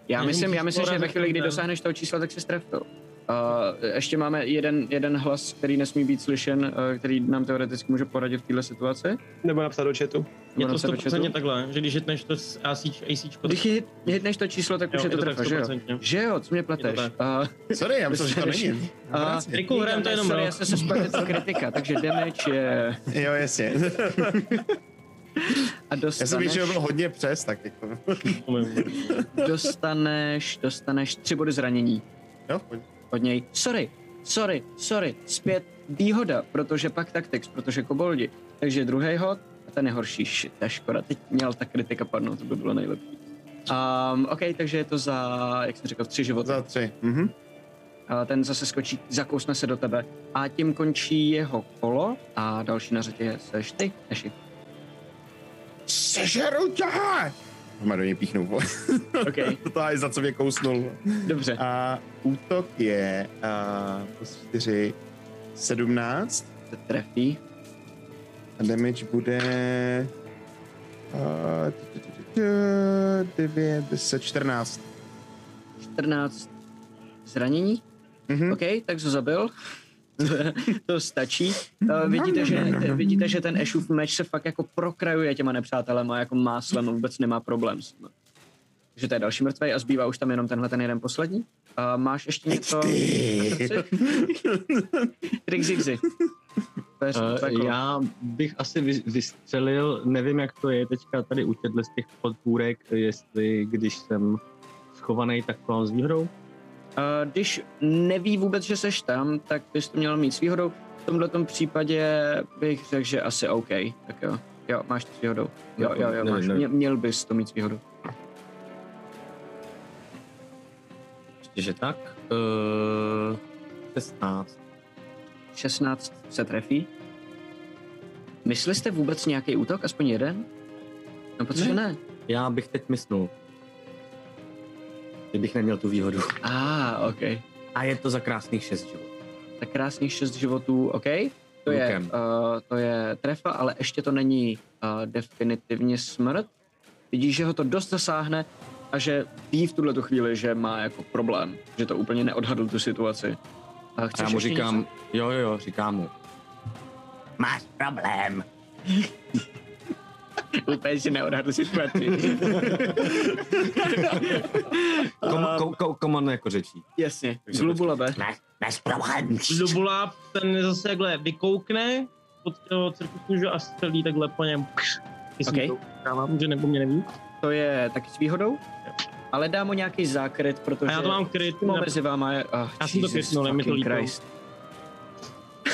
Já
Ne,
myslím, já myslím, že ve chvíli, kdy dosáhneš toho čísla, tak se strefil. Uh, ještě máme jeden, jeden hlas, který nesmí být slyšen, uh, který nám teoreticky může poradit v této situaci.
Nebo napsat do chatu.
Je to
napsat do chatu.
100% takhle, že když hitneš to s AC, ACčko,
Když hit, hitneš to číslo, tak
Jo,
už je to trefa, že jo?
100%.
Že jo, co mě pleteš?
Je
Uh,
Sorry, já myslím, že to není.
uh,
Triku hrajeme to jenom
sorry,
rok.
já jsem se spletl, to kritika, takže damage je...
Jo, jasně.
A
Já jsem
dostaneš,
že byl hodně přes, tak jako...
dostaneš, dostaneš tři body zranění
Jo, pojď.
od něj. Sorry, sorry, sorry, zpět výhoda, protože pak tactics, protože koboldi. Takže druhý hod a ten je horší. Shit, je škoda. Teď měl ta kritika padnout, to by bylo nejlepší. Um, OK, takže je to za, jak jsem říkal, tři životy.
Za tři. Mhm.
A ten zase skočí, zakousne se do tebe. A tím končí jeho kolo a další na řadě je seš ty, Neši.
Sežeru tě! Má do něj píchnu. vole.
OK,
to je za co mě kousnul.
dobře.
A útok je uh, plus 4, 17.
To trefí.
A damage bude... Uh, 9, 10, 14.
14 zranění.
Mhm.
OK, tak to zabil. to stačí. Uh, vidíte, že, vidíte, že ten Ashův meč se fakt jako prokrajuje těma nepřátelema jako máslem, vůbec nemá problém s tím. Takže to je další mrtvej a zbývá už tam jenom tenhle ten jeden poslední. Uh, máš ještě něco? Zigzy. Je
Uh, já bych asi vy, vystřelil, nevím jak to je teďka tady u těchto z těch podpůrek, jestli když jsem schovaný, tak to mám s výhodou.
Uh, když neví vůbec, že seš tam, tak bys to měl mít s výhodou. V tomhle případě bych řekl, že asi OK. Tak jo. Jo, máš to s výhodou. Jo, jo, jo,
Ne,
máš.
ne.
Mě, měl bys to mít s výhodou.
Ještě, že tak. Uh, 16.
16 se trefí. Mysleli jste vůbec nějaký útok, aspoň jeden? No, protože ne.
Já bych teď myslel, kdybych neměl tu výhodu.
A, ah, OK.
A je to za krásných 6 životů.
Tak krásných 6 životů, OK. To je, uh, to je trefa, ale ještě to není uh, definitivně smrt. Vidíš, že ho to dost zasáhne a že ví v tuhle tu chvíli, že má jako problém, že to úplně neodhadl tu situaci. A
A já mu říkám,
něco?
jo, jo, jo, říkám mu.
Máš problém.
Úplně si neodhadl situaci.
Kom, kom, kom, kom jako řečí.
Jasně, glubulabe.
Máš, máš problém.
Dubula ten zase takhle vykoukne od toho cirkusu, a střelí takhle po něm. Jestli
Ok.
to dávám, že nebo mě neví.
To je taky s výhodou, ale dá mu nějaký zákryt, protože...
A já to mám kryt.
Mezi váma je... Oh,
Já jsem to krytnul, je mi to líto.
Christ.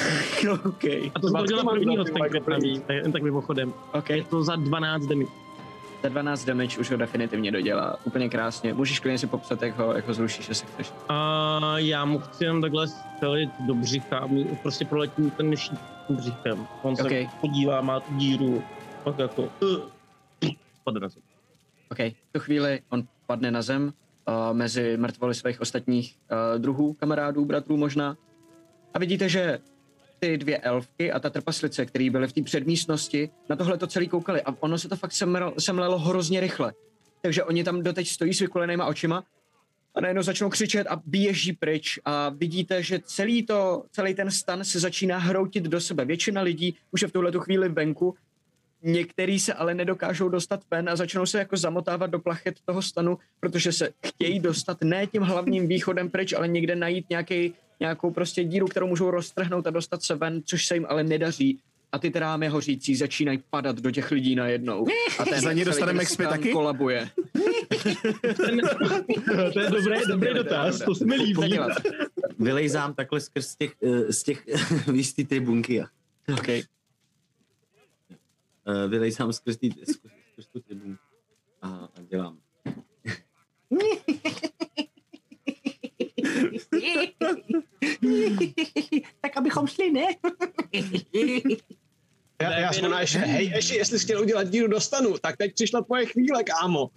OK,
A to jsem to udělal
mám
první
za
hod,
ty
ten
Michael
kryt navíc, tak, jen tak mimochodem.
OK.
Je to za 12 damage.
Za 12 damage už ho definitivně dodělá. Úplně krásně. Můžeš klidně si popsat, jak ho, jak ho zrušíš, jestli chceš.
A já mu chci jenom takhle střelit do břicha prostě proletím ten šíp tím břichem. On se
Ok.
podívá, má tu díru, pak jako... Uh, padne na zem.
OK, v tu chvíli on padne na zem uh, mezi mrtvoly svých ostatních uh, druhů, kamarádů, bratrů možná. A vidíte, že ty dvě elfky a ta trpaslice, které byly v té předmístnosti, na tohle to celý koukali a ono se to fakt semrel, semlelo hrozně rychle. Takže oni tam doteď stojí s vykulenýma očima a najednou začnou křičet a běží pryč a vidíte, že celý, to, celý ten stan se začíná hroutit do sebe. Většina lidí už je v tuhle chvíli venku, Některý se ale nedokážou dostat ven a začnou se jako zamotávat do plachet toho stanu, protože se chtějí dostat ne tím hlavním východem pryč, ale někde najít nějaký, nějakou prostě díru, kterou můžou roztrhnout a dostat se ven, což se jim ale nedaří. a ty trámy hořící začínají padat do těch lidí najednou. A ten
Za ně
celý
dostaneme XP taky?
kolabuje.
to je dobrý, dobrý dotaz, to se mi líbí.
Vylejzám takhle skrz z těch, eh, z těch víš, ty tribunky.
Okay.
Eh, Vylejzám skrz, ty, skrz, skrz tu tribunku. A, a dělám.
tak abychom šli, ne?
Já, já jsem ještě, hej, ještě, jestli jsi chtěl udělat díru dostanu, tak teď přišla tvoje chvíle, kámo.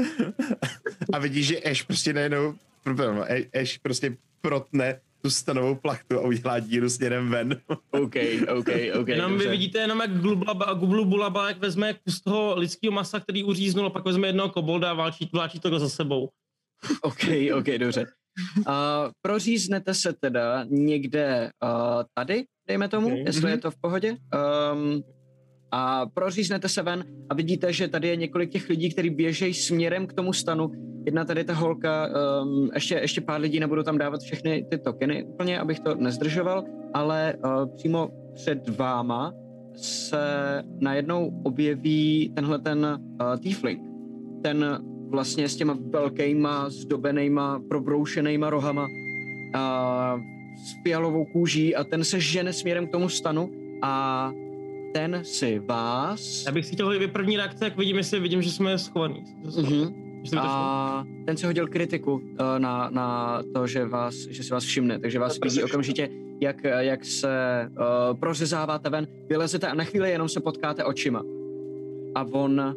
A vidíš, že Ash prostě najednou, pardon, Ash prostě protne tu stanovou plachtu a udělá díru směrem ven.
OK, OK, OK.
Jenom vy
dobře.
vidíte jenom, jak Glublaba, Gublu Bulaba, jak vezme kus toho lidského masa, který uříznul, a pak vezme jednoho kobolda a válčí, vláčí to za sebou.
OK, OK, dobře. Uh, proříznete se teda někde uh, tady, dejme tomu,
Ok.
okay. jestli je to v pohodě. Um, a proříznete se ven a vidíte, že tady je několik těch lidí, kteří běžejí směrem k tomu stanu. Jedna tady ta holka, um, ještě, ještě pár lidí, nebudu tam dávat všechny ty tokeny úplně, abych to nezdržoval, ale uh, přímo před váma se najednou objeví tenhle ten uh, tiefling. Ten vlastně s těma velkýma, zdobenýma, probroušenýma rohama a s fialovou kůží a ten se žene směrem k tomu stanu a ten si vás...
Já bych si chtěl první reakce, jak vidím, jestli vidím, že jsme schovaní.
Mhm.
Šlo.
A ten si hodil kritiku uh, na, na to, že, vás, že si vás všimne, takže vás vidí okamžitě, jak, jak se uh, prořezáváte ven, vylezete a na chvíli jenom se potkáte očima. A on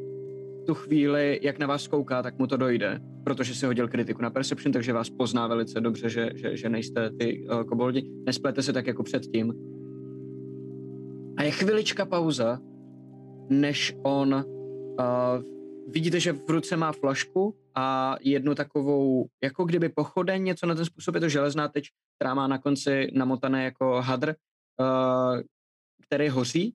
tu chvíli, jak na vás kouká, tak mu to dojde, protože si hodil kritiku na Perception, takže vás pozná velice dobře, že, že, že nejste ty uh, koboldi. Nesplete se tak jako předtím. A je chvilička pauza, než on uh, vidíte, že v ruce má flašku a jednu takovou, jako kdyby pochodeň, něco na ten způsob, je to železná tyč, která má na konci namotané jako hadr, uh, který hoří.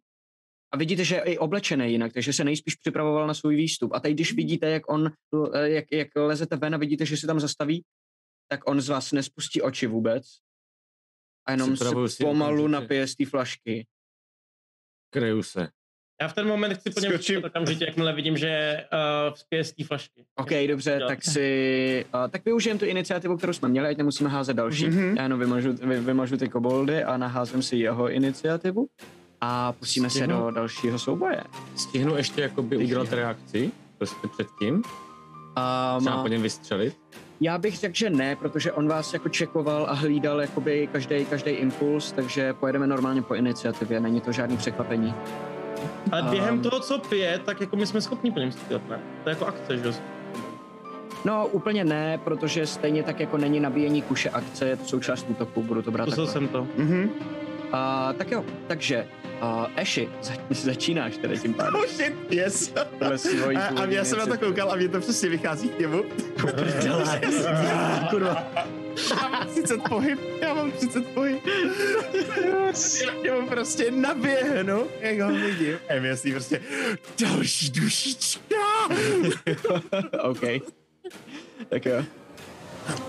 A vidíte, že je i oblečený jinak, takže se nejspíš připravoval na svůj výstup. A teď, když vidíte, jak on, eh, jak, jak lezete ven a vidíte, že se tam zastaví, tak on z vás nespustí oči vůbec. A jenom
Připravuju
se
si
pomalu napije z té flašky.
Kryju se.
Já v ten moment chci po něm
Skočím.
skočit okamžitě, jakmile vidím, že uh, z té flašky.
OK, dobře,
Jo.
tak si... Uh, tak využijem tu iniciativu, kterou jsme měli, ať nemusíme házet další.
Mhm.
Mm-hmm. Já jenom vymažu, vy, vymažu ty koboldy a naházím si jeho iniciativu a pustíme se
Stihnu?
do dalšího souboje.
Stihnu ještě jakoby udělat reakci, prostě předtím, třeba po
Um,
něm vystřelit.
já bych řekl, že ne, protože on vás jako čekoval a hlídal jakoby každý každý impuls, takže pojedeme normálně po iniciativě, není to žádný překvapení.
Ale během
Um,
toho, co pije, tak jako my jsme schopni po něm střílet, ne? To je jako akce, že jo?
No úplně ne, protože stejně tak jako není nabíjení kuše akce, je to součást útoku, budu to brát
Zkusil
takhle.
jsem to.
Mhm.
Uh, tak jo, takže uh, Eši, za, začínáš tedy tím pádem.
Oh shit, yes. A, a já jsem na to koukal a mě to přesně vychází k němu. Kurva. Já mám 30 pohyb, já mám 30 pohyb. Já k němu prostě naběhnu, jak ho vidím. A mi jasný prostě, další dušička.
OK. Tak jo,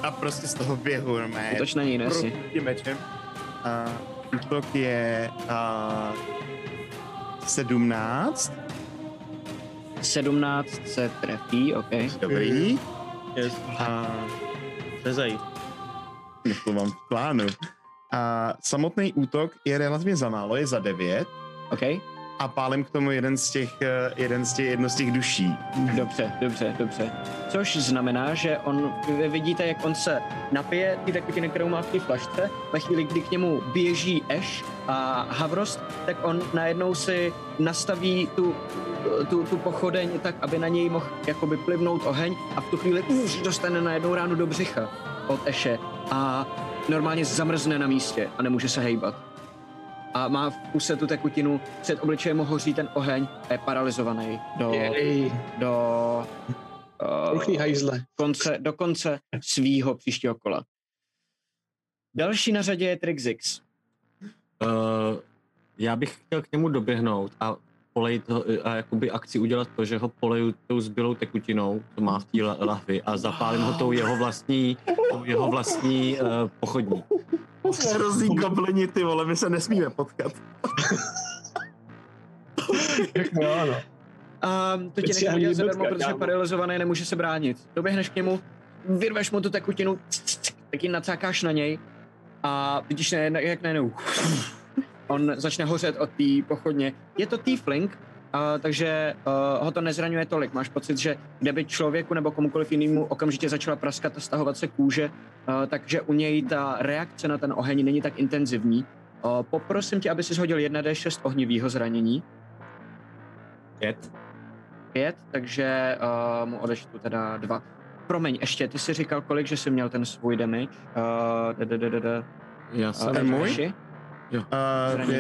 A prostě z toho běhu normálně.
útoč na něj nesi.
Proti mečem. A útok je a, 17.
17 se trefí, OK.
Dobrý.
Yes.
A
Řezej.
to mám v plánu. A samotný útok je relativně za málo, je za 9
OK,
a pálím k tomu jeden z těch, eh, jeden z těch, jedno z těch duší.
dobře, dobře, dobře. Což znamená, že on, vy vidíte, jak on se napije ty tekutiny, kterou má v té flašce. Ve chvíli, kdy k němu běží Ash a Havrost, tak on najednou si nastaví tu, tu, tu pochodeň tak, aby na něj mohl jakoby plivnout oheň a v tu chvíli už dostane najednou ránu do břicha od Eše a normálně zamrzne na místě a nemůže se hejbat. A má v puse tu tekutinu, před obličejem mu hoří ten oheň a je paralizovaný do,
Jej,
do,
ruchný
uh,
hajzle.
konce, do konce svýho příštího kola. Další na řadě je Trixix.
Uh, já bych chtěl k němu doběhnout a polejt ho, a jakoby akci udělat to, že ho poleju tou zbylou tekutinou, co má v té la- lahvi a zapálím ho tou jeho vlastní, tou jeho vlastní uh, pochodní.
Hrozný goblini, ty vole, my se nesmíme potkat.
jo, no.
A to tě nechám dělat zadarmo, protože
kámo.
paralizovaný nemůže se bránit. Doběhneš k němu, vyrveš mu tu tekutinu, tak ji nacákáš na něj a vidíš, ne, jak najednou on začne hořet od té pochodně. Je to tiefling, Uh, takže uh, ho to nezraňuje tolik. Máš pocit, že kdyby člověku nebo komukoliv jinému okamžitě začala praskat a stahovat se kůže, uh, takže u něj ta reakce na ten oheň není tak intenzivní. Uh, poprosím tě, aby si hodil 1d6 ohnivýho zranění.
Pět.
Pět, takže uh, mu odečtu teda dva. Promiň, ještě, ty jsi říkal kolik, že jsi měl ten svůj damage? Uh, da, da, da, da.
Já jsem...
Ten můj?
Joši?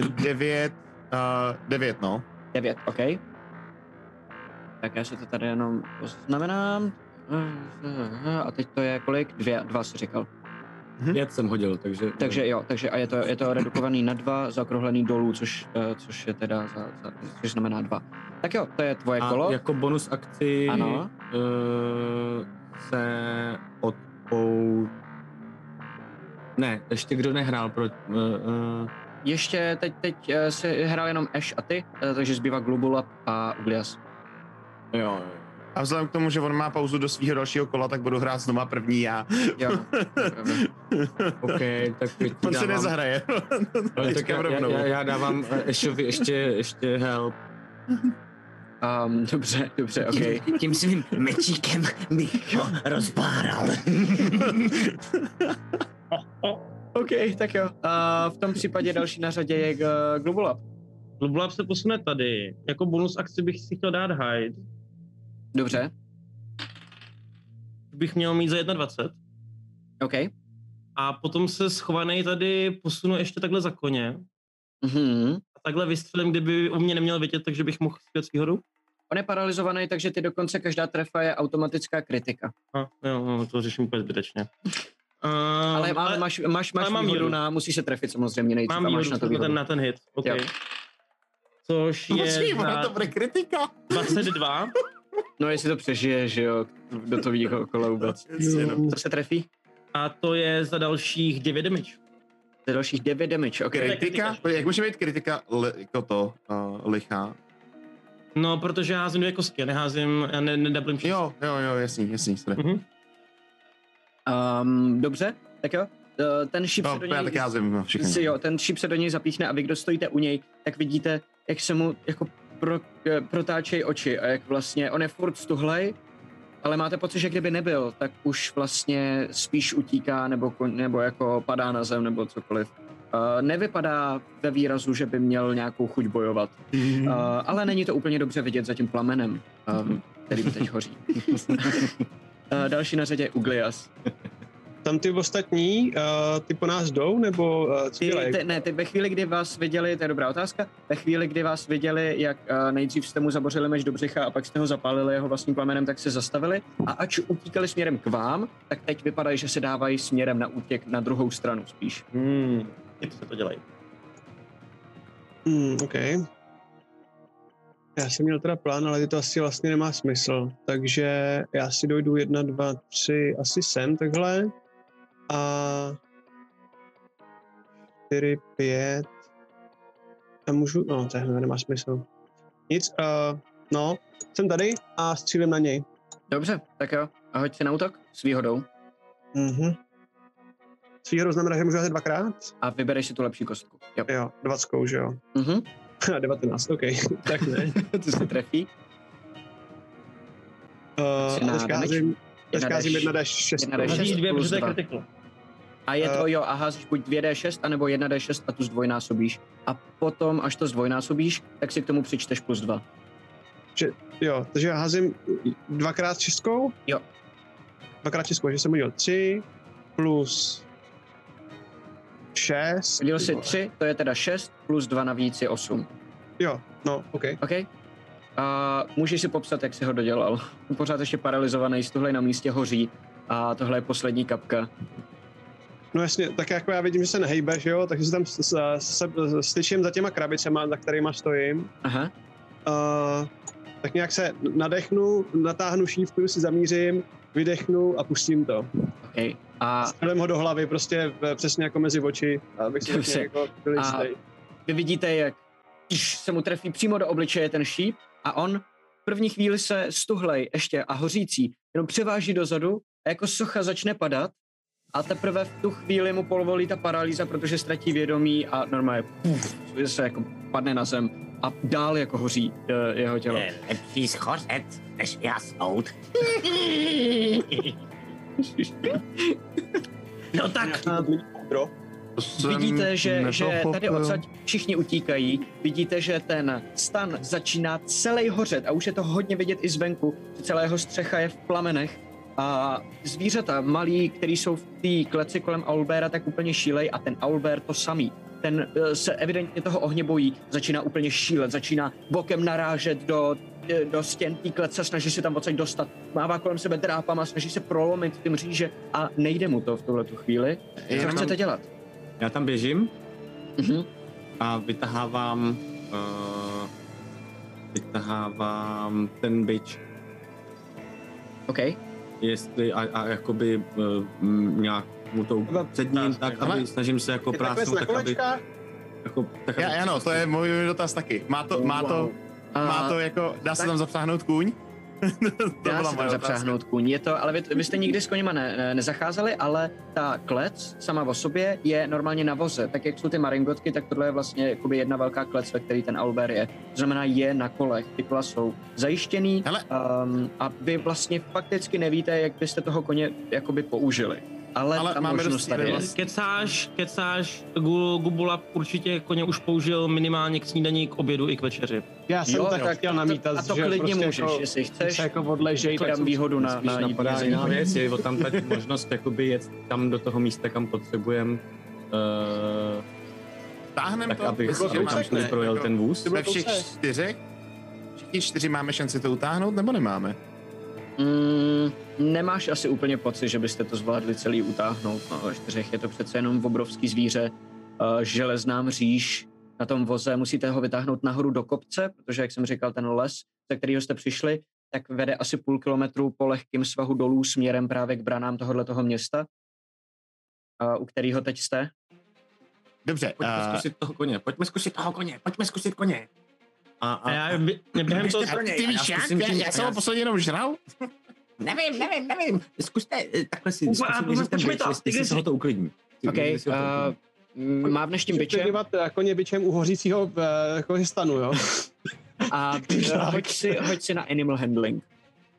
Uh, devět, uh, devět, no.
Devět, OK. Tak já si to tady jenom poznamenám. A teď to je kolik? Dvě, dva si říkal.
Pět jsem hodil, takže...
Takže jo, takže a je to, je to redukovaný na dva, zaokrouhlený dolů, což, uh, což je teda, za, za, což znamená dva. Tak jo, to je tvoje
A
kolo.
jako bonus akci
Ano.
Uh, se odpou... Ne, ještě kdo nehrál pro... Uh, uh,
Ještě teď, teď uh, si hrál jenom Ash a ty, uh, takže zbývá Globulab a Uglias.
jo, jo.
A vzhledem k tomu, že on má pauzu do svého dalšího kola, tak budu hrát znova první já.
Jo.
OK, tak teď
On si
dávám...
nezahraje.
Ale tak já, já, já, já dávám eh, Ashovi ještě, ještě help.
Um, dobře, dobře, OK.
Tím, tím svým mečíkem bych ho rozbáral.
OK, tak jo. Uh, v tom případě další na řadě je uh, Globulab.
Globulab se posune tady. Jako bonus akci bych si chtěl dát hide.
Dobře,
Bych měl mít za 21.
OK.
A potom se schovaný tady posunu ještě takhle za koně.
Mhm.
A takhle vystřelím, kdyby u mě neměl vidět, takže bych mohl zpět s výhodou.
On je paralizovaný, takže ty dokonce každá trefa je automatická kritika.
A, jo, no, to řeším úplně zbytečně. Uh,
Ale, ale máš, máš, máš
ale mám
výhodu
výhodu.
na, musíš se trefit samozřejmě nejdřív
mám výhodu
na to
na
výhodu.
ten, na ten hit. OK.
Jo.
Což je
Musím,
za
to bude kritika.
22.
No jestli to přežije, že jo, do toho kola vůbec.
Jasně, no.
To se trefí?
A to je za dalších 9 damage.
To je dalších 9 damage, ok.
Kritika?
kritika.
Jak může být kritika li, jako to, uh, lichá?
No, protože já házím dvě kostky, já neházím, já ne, nedablím číslo.
Jo, jo, jo, jasný, jasný, sorry.
Mhm.
Um, dobře, tak jo. Uh, ten šíp se
No,
do
já
něj...
tak házím no,
si, jo, ten šíp se do něj zapíchne a vy, kdo stojíte u něj, tak vidíte, jak se mu jako pro, eh, protáčejí oči a jak vlastně, on je furt stuhlej, ale máte pocit, že kdyby nebyl, tak už vlastně spíš utíká nebo, nebo jako padá na zem nebo cokoliv. Uh, nevypadá ve výrazu, že by měl nějakou chuť bojovat, uh, ale není to úplně dobře vidět za tím plamenem, um, který teď hoří. uh, další na řadě je Uglias.
Tam ty ostatní, uh, ty po nás jdou, nebo uh, co
Ty,
dělají?
ne, ty ve chvíli, kdy vás viděli, to je dobrá otázka, ve chvíli, kdy vás viděli, jak uh, nejdřív jste mu zabořili meč do břicha a pak jste ho zapálili jeho vlastním plamenem, tak se zastavili a ač utíkali směrem k vám, tak teď vypadají, že se dávají směrem na útěk na druhou stranu spíš.
Hmm, se to dělají.
Hmm, OK. Já jsem měl teda plán, ale to asi vlastně nemá smysl. Takže já si dojdu jedna, dva, tři, asi sem takhle. A čtyři, pět. A můžu, no to nemá smysl. Nic, uh, no, jsem tady a střílím na něj.
Dobře, tak jo. A hoď si na útok s výhodou
Mhm. S výhodou znamená, že můžu házet dvakrát?
a vybereš si tu lepší kostku. Jo.
Jo, dvackou, že jo.
Mhm.
19, OK, tak ne.
to se trefí.
Uh, teďka
damage?
házím, teďka
Jedna
házím
D6.
1D6.
Jedna D6.
Házíš dvě,
plus
protože to je
dva.
critical.
A je to
Eh.
jo, a házíš buď 2D6, anebo 1D6 a tu zdvojnásobíš. A potom, až to zdvojnásobíš, tak si k tomu přičteš plus 2.
Jo, takže já házím dvakrát šestkou?
Jo.
Dvakrát šestkou, že jsem udělal tři plus šest.
Udělal si 3, to je teda 6, plus 2 navíc je 8.
Jo, no, OK.
OK? A můžeš si popsat, jak jsi ho dodělal. Pořád ještě paralizovaný, z tohle na místě hoří a tohle je poslední kapka.
No jasně, tak jako já vidím, že se nehejbe, že jo, takže se tam se, styčím za těma krabicema, za kterýma stojím.
Aha,
Uh, tak nějak se nadechnu, natáhnu šívku, si zamířím, vydechnu a pustím to.
OK. A
Střelím ho do hlavy, prostě v- přesně jako mezi oči, abych si taky jako byl
A- vy vidíte, jak pš, se mu trefí přímo do obličeje ten šíp a on v první chvíli se stuhlej ještě a hořící jenom převáží dozadu a jako socha začne padat a teprve v tu chvíli mu povolí ta paralýza, protože ztratí vědomí a normálně puf, se jako padne na zem a dál jako hoří eh, jeho tělo.
Je lepší schořet, než jasnout.
No tak,
Vidíte, že, že tady odsaď všichni utíkají. Vidíte, že ten stan začíná celý hořet a už je to hodně vidět i zvenku, jeho střecha je v plamenech. A zvířata malí, který jsou v té kleci kolem Aulbera, tak úplně šílej a ten Aulber to samý. Ten eh, se evidentně toho ohně bojí, začíná úplně šílet, začíná bokem narážet do, eh, do stěn té klece, snaží se tam odsaď dostat, mává kolem sebe drápama, snaží se prolomit ty mříže a nejde mu to v tuhle tu chvíli. Co
Jenom-
chcete dělat?
Já tam běžím
Mhm.
a vytahávám, uh, vytahávám ten bič,
OK.
Jestli a, a jakoby uh, nějak mu to předním, tak
Ale-
aby, snažím se jako prásknout,
na
tak aby, jako, tak
Já,
aby
ano, to je můj dotaz taky. Má to, má to, má to jako, dá se
tak-
tam zapřáhnout kůň? to
dá se tam zapřáhnout kůň. Je to, ale vy, vy jste nikdy s koněma ne, ne, nezacházeli, ale ta klec sama o sobě je normálně na voze. Tak jak jsou ty maringotky, tak tohle je vlastně jakoby jedna velká klec, ve který ten Alber je. To znamená, je na kolech. Ty kola jsou zajištěný
Hele.
um, a vy vlastně fakticky nevíte, jak byste toho koně jakoby použili. Ale,
Ale
ta
máme
možnost tady je.
vlastně-
kecáš, kecáš, Gu- Gubula určitě koně už použil minimálně k snídaní, k obědu i k večeři.
Já jsem
Jo,
tak
tak
chtěl
to-
namítat,
a to
že
klidně
prostě
můžeš,
jako,
jestli chceš.
se jako odležej,
To
tak
dám výhodu na,
Spíš
na
napadá jiná věc, je o tam tady možnost jakoby jet tam do toho místa, kam potřebujem, uh,
Táhnem
tak
to,
abych, abych tam
kousek,
všude
ne?
projel
Jako-
ten vůz.
Ve všech čtyřech? Všichni čtyři máme šanci to utáhnout, nebo nemáme?
Mm, nemáš asi úplně pocit, že byste to zvládli celý utáhnout. No, ve čtyřech je to přece jenom obrovský zvíře. Uh, železná mříž na tom voze, musíte ho vytáhnout nahoru do kopce, protože, jak jsem říkal, ten les, ze kterého jste přišli, tak vede asi půl kilometru po lehkém svahu dolů směrem právě k branám tohohle toho města, uh, u kterého teď jste.
Dobře,
Pojďme
uh,
zkusit toho koně, pojďme zkusit toho koně, pojďme zkusit koně. A,
A já bě- během toho...
Ještě pro něj.
ty
A já
víš jak? Já, já jsem ho posledně jenom žral.
Nevím, nevím, nevím.
Zkuste, eh, takhle si, bič,
to,
jestli se ho to uklidní.
OK, uh, mávneš tím bičem
Připěvat koně bičem u hořícího eh, jako stanu, jo?
a uh, hoď, si, hoď si na animal handling.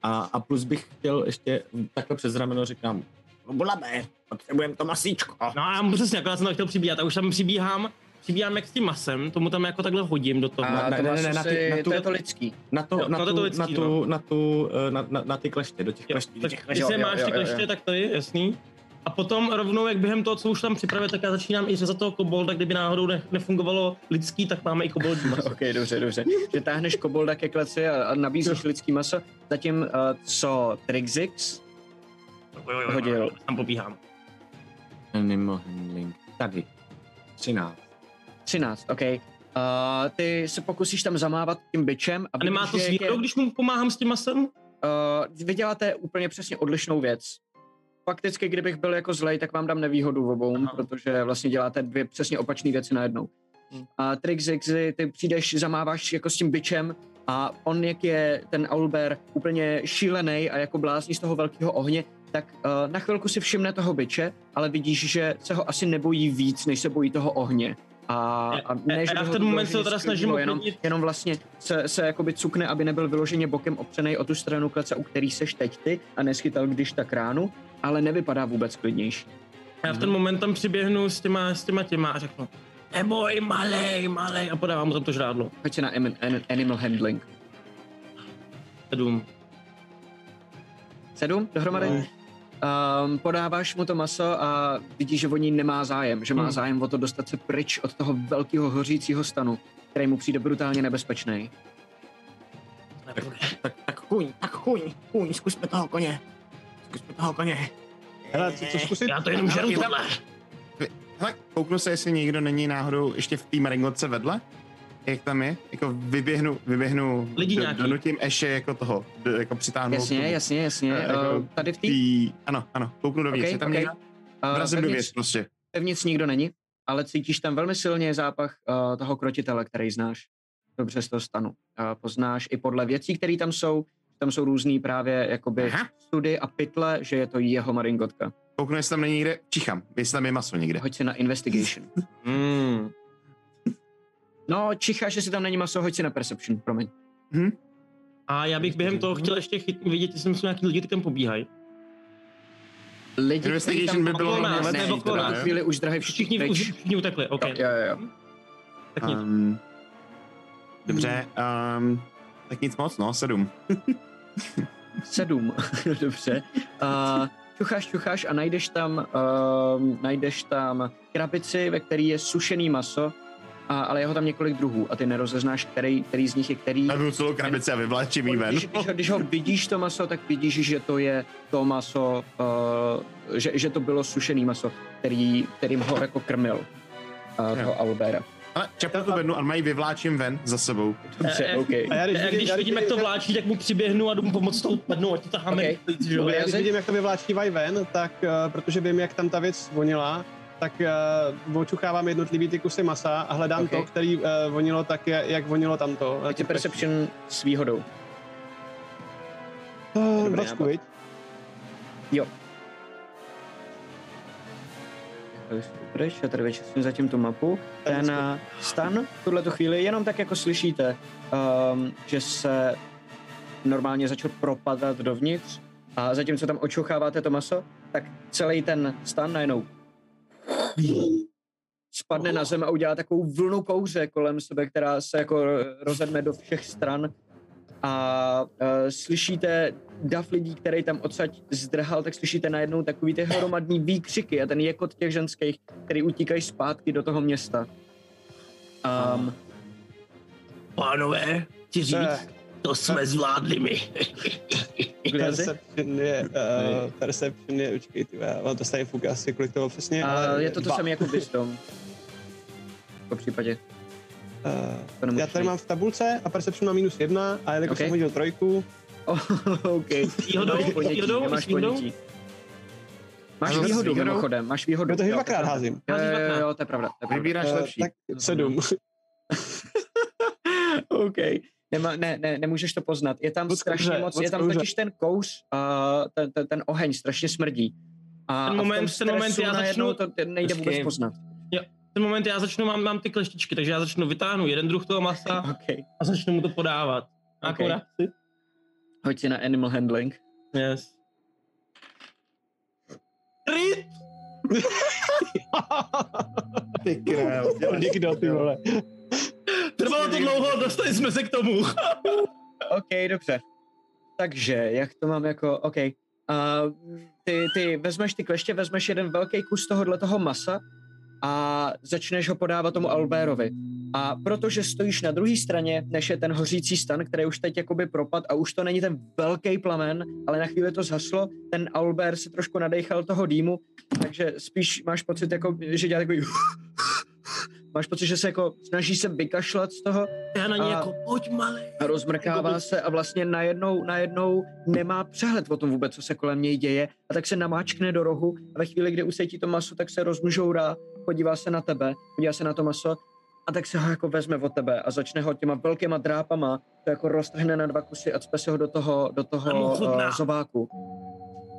A, a plus bych chtěl ještě takhle přes rameno říkám,
Bulabe, potřebujeme to masíčko.
No a přesně, akorát jsem to chtěl přibíhat a už tam přibíhám, přibíhám jak s tím masem, tomu tam jako takhle hodím do toho.
A
ne,
to,
ne,
ne,
na ty- na tu-
to je to lidský.
na, to,
Jo,
na,
no to
tu,
to
na,
lidský,
tu, na, tu, eh, na, na, na ty kleště, do těch kleští.
tak
těch
máš
jo,
ty kleště,
jo.
tak tady, jasný. A potom rovnou, jak během toho, co už tam připravit, tak já začínám i řezat toho kobolda, kdyby náhodou ne, nefungovalo lidský, tak máme i koboldí maso.
OK, dobře, dobře. Že táhneš kobolda ke kleci a, a nabízíš lidský maso. Zatím, uh, co Trixix Hodil.
tam pobíhám.
Animal handling. Tady. 13.
13, OK. Uh, ty se pokusíš tam zamávat tím bičem.
A nemá
vidíš,
to
je-
zvíro, když mu pomáhám s tím masem?
Uh, vy děláte úplně přesně odlišnou věc. Fakticky, kdybych byl jako zlej, tak vám dám nevýhodu v obou,
Aha.
protože vlastně děláte dvě přesně opačné věci najednou.
Hmm.
A Trixixy, ty přijdeš, zamáváš jako s tím bičem a on, jak je ten Aulber úplně šílený a jako blázní z toho velkého ohně, tak uh, na chvilku si všimne toho biče, ale vidíš, že se ho asi nebojí víc, než se bojí toho ohně. A, a ne, že
já v ten moment se teda snažím
jenom, jenom vlastně se, se jakoby cukne, aby nebyl vyloženě bokem opřený o tu stranu klece, u který seš teď ty a neschytal když tak ránu, ale nevypadá vůbec klidnější.
Já v ten moment tam přiběhnu s těma, s těma těma a řeknu Neboj, malej, malej a podávám mu tam to žrádlo.
Pojď na anim- an- animal handling.
Sedm.
Sedm dohromady? Um, podáváš mu to maso a vidíš, že o ní nemá zájem, že má
Hmm.
zájem o to dostat se pryč od toho velkého hořícího stanu, který mu přijde brutálně nebezpečný.
Tak, tak, tak kuň, tak kuň, kuň, zkusme toho koně. Zkusme toho koně.
Hele, co, co zkusit?
Já to jenom žeru tohle.
Hele, kouknu se, jestli někdo není náhodou ještě v té maringotce vedle. Jak tam je? Jako vyběhnu, vyběhnu,
Lidi
do, donutím Eše jako toho, do, jako přitáhnout.
Jasně,
tomu.
jasně, jasně.
Eh, jako
Uh, tady v té
Tý, ano, ano, kouknu dovnitř.
Ok,
je tam
ok.
někdo?
uh,
Vrazím dovnitř prostě.
Vevnitř nikdo není, ale cítíš tam velmi silně zápach uh, toho krotitele, který znáš. dobře z toho stanu. A poznáš i podle věcí, které tam jsou, tam jsou různý právě jakoby
Aha.
study a pytle, že je to jeho maringotka.
Kouknu, jestli tam není někde, čichám, jestli tam je maso někde.
Hoď si na investigation.
Hmm.
No, čicháš, že si tam není maso, hoď si na perception, promiň.
Hm?
A já bych během toho chtěl ještě chyt, vidět, jestli jsou nějaký lidi, kteří tam pobíhají.
Lidi, kteří
Investigation
tam
by bylo
okolo nás,
ne,
ne,
chvíli už drahý
Všichni,
všichni
už, všichni utekli, OK.
Jo, jo, jo.
Tak nic.
Um, dobře, um, tak nic moc, no, sedm.
Sedm, dobře. Uh, čucháš, čucháš a najdeš tam, uh, najdeš tam krabici, ve které je sušený maso, a, ale je ho tam několik druhů a ty nerozeznáš, který, který z nich je který.
Já byl celou krabici a vyvléčím jí ven.
Když, když, ho, když ho vidíš to maso, tak vidíš, že to je to maso, uh, že, že to bylo sušený maso, který, kterým ho jako krmil uh, toho Albera.
Ale čapnu tu bednu a mají vyvláčím ven za sebou.
Dobře,
Eh,
OK.
A já když,
A
vidím,
když
já,
vidím, jak to vláčí, tak mu přiběhnu a jdu mu pomoct tou padnou, ať to taháme.
Ok.
Okay. Že jo?
Dobrý.
já když vidím, jak to vyvláčívají ven, tak uh, protože vím, jak tam ta věc vonila, tak uh, očuchávám jednotlivý ty kusy masa a hledám
Ok.
to, který uh, vonilo tak, je- jak vonilo tamto.
Hoď si perception s výhodou.
Uh,
Dobrý
dvacku, viď?
Jo. Pryč, já tady vyčistím zatím tu mapu. Ten eh, stan v tuhle chvíli jenom tak jako slyšíte, um, že se normálně začal propadat dovnitř a zatímco tam očucháváte to maso, tak celý ten stan najednou spadne na zem a udělá takovou vlnu kouře kolem sebe, která se jako rozedne do všech stran. A uh, slyšíte dav lidí, který tam odsaď zdrhal, tak slyšíte najednou takový ty hromadný výkřiky a ten jekot těch ženských, který utíkají zpátky do toho města. Um,
Pánové, chci říct, to jsme zvládli my.
Perception je, uh, perception je, počkej, ty, já to stejně fuk asi, kolik to bylo přesně,
a
ale
je to to samé jako Wisdom. Po případě.
Uh, já tady mám v tabulce a perception má minus jedna a jelikož
Ok.
jsem hodil trojku,
Oh, OK.
Výhodou? Výhodou?
ponětí. Máš
s
výhodu mimochodem, máš výhodu.
jo to dvakrát házím.
Jo,
Hází
jo, to je pravda. To je pravda.
Vybíráš
Eh,
lepší.
tak sedm.
OK. Nema, ne, ne, nemůžeš to poznat. Je tam
Moc
strašně moc,
moc
je tam totiž ten kouř, a ten, ten, ten oheň strašně smrdí. A,
Ten
a v
moment-
tom
ten moment já
najednou
začnu-
to nejde vůbec poznat.
V ten moment já začnu, mám, mám ty kleštičky, takže já začnu vytáhnu jeden druh toho masa
OK.
a začnu mu to podávat. Nějakou
Ok.
reakci?
Hoď si na animal handling.
Yes. Crit!
Ty král.
Nikdo, ty vole.
Trvalo to dlouho, dostali jsme se k tomu.
OK, dobře. Takže, jak to mám jako, OK. Uh, ty, ty vezmeš ty kleště, vezmeš jeden velký kus tohohle toho masa a začneš ho podávat tomu Albérovi. A protože stojíš na druhé straně, než je ten hořící stan, který už teď jakoby propad a už to není ten velký plamen, ale na chvíli to zhaslo, ten Albert se trošku nadechal toho dýmu, takže spíš máš pocit, jako, že dělá takový máš pocit, že se jako snaží se vykašlat z toho
Já na
A-
jako, pojď malý.
a rozmrkává se a vlastně najednou, najednou nemá přehled o tom vůbec, co se kolem něj děje a tak se namáčkne do rohu a ve chvíli, kdy usejtí to maso, tak se rozmžourá, podívá se na tebe, podívá se na to maso a tak se ho jako vezme od tebe a začne ho těma velkýma drápama to jako roztrhne na dva kusy a cpe se ho do toho, do toho uh, zobáku.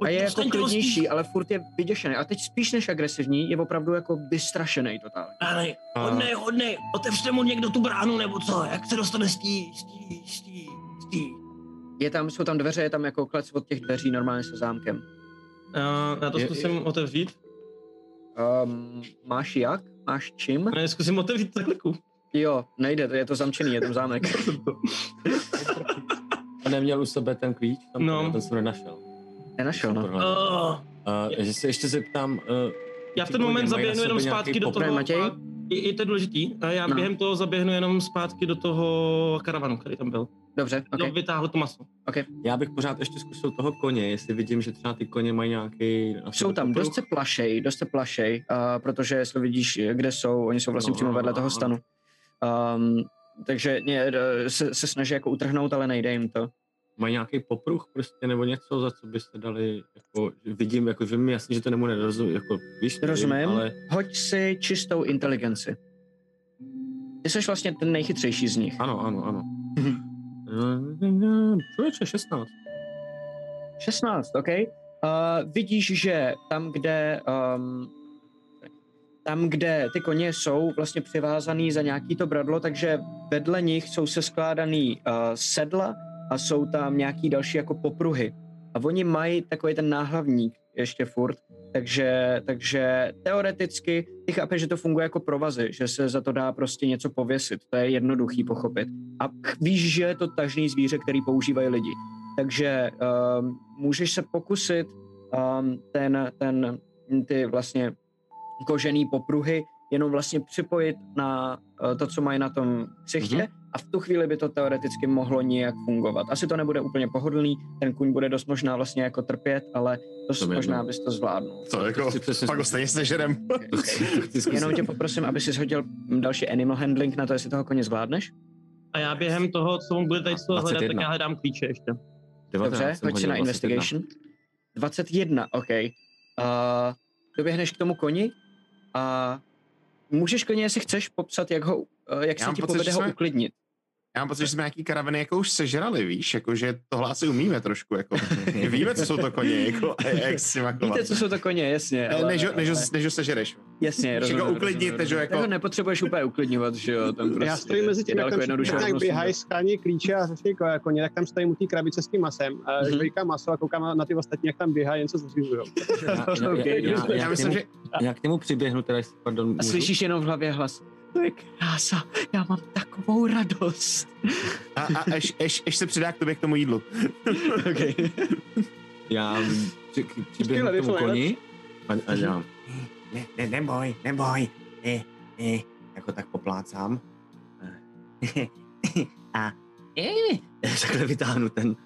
A je jako klidnější, ale furt je vyděšený. A teď spíš než agresivní, je opravdu jako vystrašený totálně.
Pánej, hodnej, hodnej, otevřte mu někdo tu bránu, nebo co? Jak se dostane z tí, z tí, z tí, z tí?
Je tam, jsou tam dveře, je tam jako klec od těch dveří normálně se zámkem.
Já, já to
Je-
zkusím otevřít.
Um, máš jak? Máš čím?
Ne, zkusím otevřít takhle.
Jo, nejde, to je to zamčený, je tam zámek.
A neměl u sebe ten klíč? Tam
No.
ten jsem nenašel.
Nenašel, no.
Oh,
Uh, že se ještě zeptám, uh,
já v ten moment zaběhnu jenom zpátky do toho.
Matěj?
Je, je to důležitý. A já
No.
během toho zaběhnu jenom zpátky do toho karavanu, který tam byl.
Dobře,
Okay.
ok.
No, vytáhl to maso.
já bych pořád ještě zkusil toho koně, jestli vidím, že třeba ty koně mají nějaký...
Jsou tam, dost se plašej, dost se plašej, uh, protože jestli vidíš, kde jsou, oni jsou vlastně
No,
přímo vedle
no,
toho stanu. Um, takže eh, se, se snaží jako utrhnout, ale nejde jim to.
Mají nějaký popruh prostě, nebo něco, za co byste dali, jako, vidím, jako, že mi jasně, že to nemu nerozumím, jako, víš, nevím,
Rozumím.
ale
Hoď si čistou inteligenci. Ty jsi vlastně ten nejchytřejší z nich.
Ano, ano, ano. Člověče, 16.
16, OK. Uh, vidíš, že tam, kde um, tam, kde ty koně jsou vlastně přivázaný za nějaký to bradlo, takže vedle nich jsou se skládaný uh, sedla a jsou tam nějaký další jako popruhy. A oni mají takový ten náhlavník ještě furt, takže, takže teoreticky ty chápeš, že to funguje jako provazy, že se za to dá prostě něco pověsit, to je jednoduchý pochopit. A víš, že je to tažný zvíře, který používají lidi. Takže um, můžeš se pokusit um, ten, ten, ty vlastně kožený popruhy jenom vlastně připojit na uh, to, co mají na tom ksichtě mm-hmm. a v tu chvíli by to teoreticky mohlo nějak fungovat. Asi to nebude úplně pohodlný, ten kuň bude dost možná vlastně jako trpět, ale to,
To
možná
jedno.
bys to zvládnul.
To jako,
chci přesně
pak ho stejně sežerem.
Jenom tě poprosím, aby si shodil další animal handling na to, jestli toho koně zvládneš.
A já během toho, co on bude tady z toho hledat, tak
21.
já hledám klíče ještě.
19
Dobře, hoď si
hodil,
na
21.
investigation. 21, OK. Uh, doběhneš k tomu koni a můžeš klidně, jestli chceš, popsat, jak, ho, uh, jak
Já
se ti
pocit,
povede
že
ho
jsme-
uklidnit.
Já mám pocit, že jsme nějaký karavany jako už sežrali, víš, jako, že tohle asi umíme trošku, jako, víme, co jsou to koně, jako, a jak s nima.
Víte, co jsou to koně, jasně. Ale-
než, ho- než, ho-
ale-
než ho sežereš.
Jasně, rozumím,
ho
rozumím,
uklidnit,
rozumím.
než ho
Tak
jako-
ho nepotřebuješ úplně uklidňovat, že jo, tam prostě
Já stojím mezi tím, jak tam běhají, skání klíče a řeší jako koně, tak tam stojím u té krabice s tím masem, a
Mhm.
žvejkám maso a koukám na, ty ostatní, jak tam běhají, jen co zřizujou.
Já, já, já, já,
myslím,
němu,
že
já k němu přiběhnu, teda, pardon,
A slyšíš jenom v hlavě hlas. To je krása, já mám takovou radost.
a, a až, až, až, se přidá k tobě k tomu jídlu.
okay.
Já při- přiběhnu k tomu koni a, a dělám.
Ne, ne, neboj, neboj. Ne, ne, jako tak poplácám. A
Takhle vytáhnu ten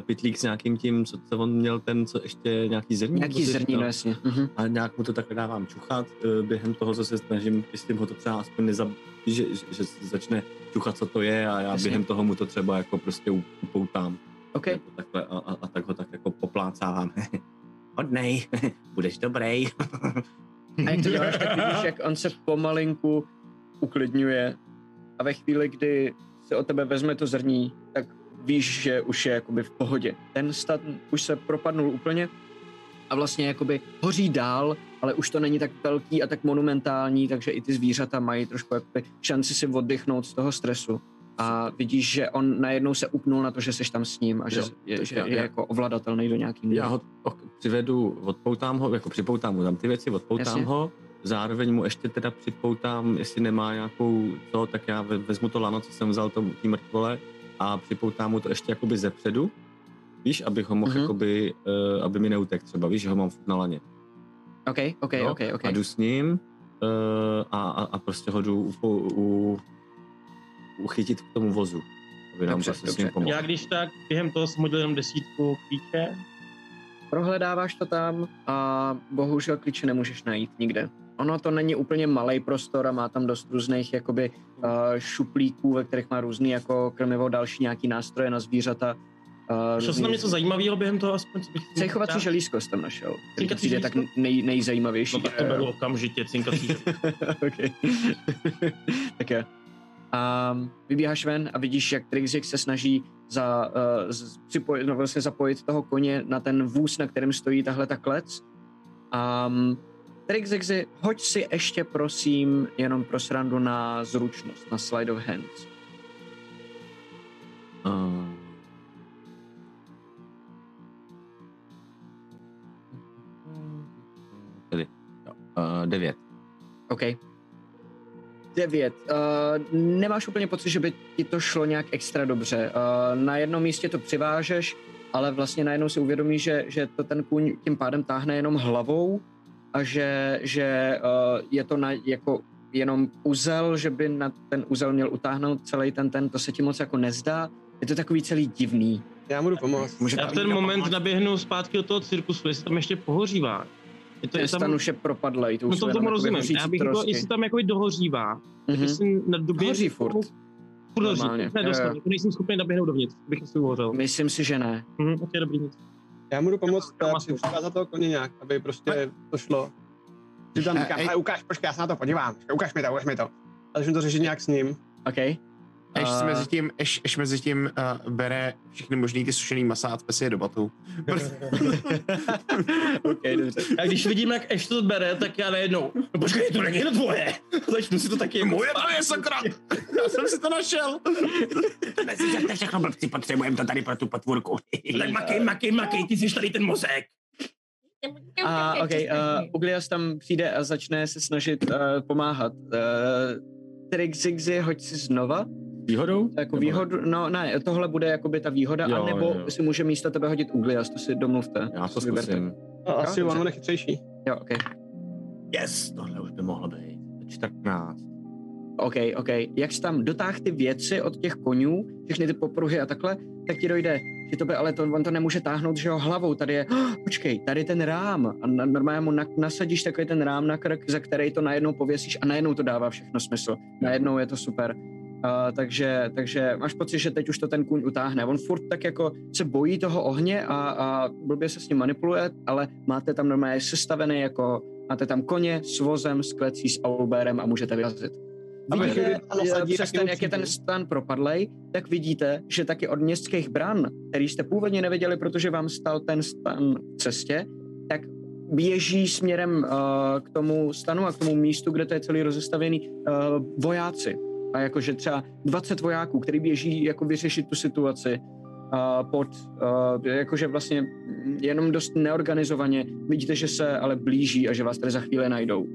pitlík s nějakým tím, co, co on měl, ten, co ještě nějaký zrní.
Nějaký zrní, no jasně. Mhm.
A nějak mu to takhle dávám čuchat uh, během toho, co se snažím, jestli ho to třeba aspoň nezab... Že, že, že začne čuchat, co to je a já
Jasně.
během toho mu to třeba jako prostě upoutám.
OK,
Nebo Takhle, a, a, a, tak ho tak jako poplácávám.
hodnej, budeš dobrý.
a jak to děláš, tak vidíš, jak on se pomalinku uklidňuje a ve chvíli, kdy se od tebe vezme to zrní, tak víš, že už je jakoby v pohodě. Ten stan už se propadnul úplně a vlastně jakoby hoří dál, ale už to není tak velký a tak monumentální, takže i ty zvířata mají trošku jakoby šanci si oddychnout z toho stresu. A vidíš, že on najednou se upnul na to, že jsi tam s ním a že
Jo,
je, že
já-
je
já-
jako ovladatelný do nějaký míry.
Já ho přivedu, odpoutám ho, jako připoutám mu tam ty věci, odpoutám
Jasně.
ho, zároveň mu ještě teda připoutám, jestli nemá nějakou to, tak já ve- vezmu to lano, co jsem vzal to, tý mrtvole a připoutám mu to ještě jakoby ze předu, víš, abych ho mohl
Mhm.
jakoby, uh, aby mi neutek třeba, víš, že ho mám na laně.
OK, OK,
jo?
OK, OK.
A jdu s ním uh, a, a, a prostě ho jdu u, u, uchytit k tomu vozu, aby nám
Dobře,
prostě s
dobře.
ním pomohl.
Já když tak během toho jsem jenom desítku klíče.
Prohledáváš to tam a bohužel klíče nemůžeš najít nikde. Ono to není úplně malý prostor a má tam dost různých jakoby uh, šuplíků, ve kterých má různý jako krmivo, další nějaký nástroje na zvířata. Uh,
Šel jsem na něco zajímavého během toho aspoň, co bych
želízko jsi tam našel, který
Cinkací
přijde tak
želízko?
nej, nejzajímavější.
No tak to beru okamžitě, cinkací.
okay. tak jo. A vybíháš ven a vidíš, jak Trixik se snaží za, uh, z, připojit, no vlastně zapojit toho koně na ten vůz, na kterém stojí tahle ta klec. A um, Trixixi, hoď si ještě prosím jenom pro srandu na zručnost, na slide of hands.
Uh, Tedy, jo, uh, devět.
OK. Devět. Uh, nemáš úplně pocit, že by ti to šlo nějak extra dobře. Uh, na jednom místě to přivážeš, ale vlastně najednou si uvědomíš, že, že to ten kůň tím pádem táhne jenom hlavou a že, že uh, je to na, jako jenom uzel, že by na ten uzel měl utáhnout celý ten ten, to se ti moc jako nezdá. Je to takový celý divný.
Já mu pomoct.
může
Já v ten moment naběhnu zpátky do toho cirkusu, jestli tam ještě pohořívá. Je to, je tam,
už je propadlej. To
no
už
to tomu rozumím. Já bych
trosky.
jestli tam jako dohořívá, tak
Mhm.
jestli na době...
Hoří furt.
Furt hoří, ne,
jo.
jako nejsem schopný naběhnout dovnitř, bych asi uhořel.
Myslím si, že ne.
Mhm, ok, dobrý nic.
Já mu jdu pomoct
Já masu.
přivázat toho koně nějak, aby prostě to šlo. Ty tam
Eh,
říkám, ale ukáž, počkej, já se na to podívám. Ukáž mi to, ukáž mi to. a začnu to řešit nějak s ním.
OK.
Eš
A-
mezi tím, Eš, Eš mezi tím uh, bere všechny možný ty sušený masa a cpe si je do batu.
OK, dobře.
A když vidím, jak Ash to bere, tak já najednou, no počkej, to není jen tvoje. Začnu si to taky
Moje to je sakra! Já jsem si to našel!
To neslyšete všechno, blbci, potřebujeme to tady pro tu potvůrku.
Tak makej, makej, makej, ty jsi tady ten mozek.
A OK, uh, Uglias tam přijde a začne se snažit uh, pomáhat. Uh, Trixixy, hoď si znova.
Výhodou?
Jako
Nebo-
výhodu, no ne, tohle bude jakoby ta výhoda,
Jo,
anebo
jo,
si může místo tebe hodit Uglias, to si domluvte.
Já to
Vyberte.
zkusím.
A asi
dobře.
on je chytřejší.
Jo, OK.
Yes, tohle už by mohlo být. 14.
OK, OK. Jak jsi tam dotáhl ty věci od těch konňů, všechny ty popruhy a takhle, tak ti dojde, že to by, ale to, on to nemůže táhnout, že jo, hlavou, tady je, oh, počkej, tady ten rám a na, normálně mu na, nasadíš takový ten rám na krk, za který to najednou pověsíš a najednou to dává všechno smysl. Najednou je to super. Uh, takže, takže máš pocit, že teď už to ten kůň utáhne. On furt tak jako se bojí toho ohně a, a blbě se s ním manipuluje, ale máte tam normálně sestavený jako, máte tam koně s vozem, s klecí, s aulbérem a můžete vyrazit.
A
Vidíte,
nasadí,
přes ten, jak je ten stan propadlej, tak vidíte, že taky od městských bran, který jste původně neviděli, protože vám stal ten stan v cestě, tak běží směrem uh, k tomu stanu a k tomu místu, kde to je celý rozestavěný, uh, vojáci. A jakože třeba 20 vojáků, který běží jako vyřešit tu situaci uh, pod, uh, jakože vlastně jenom dost neorganizovaně. Vidíte, že se ale blíží a že vás tady za chvíli najdou.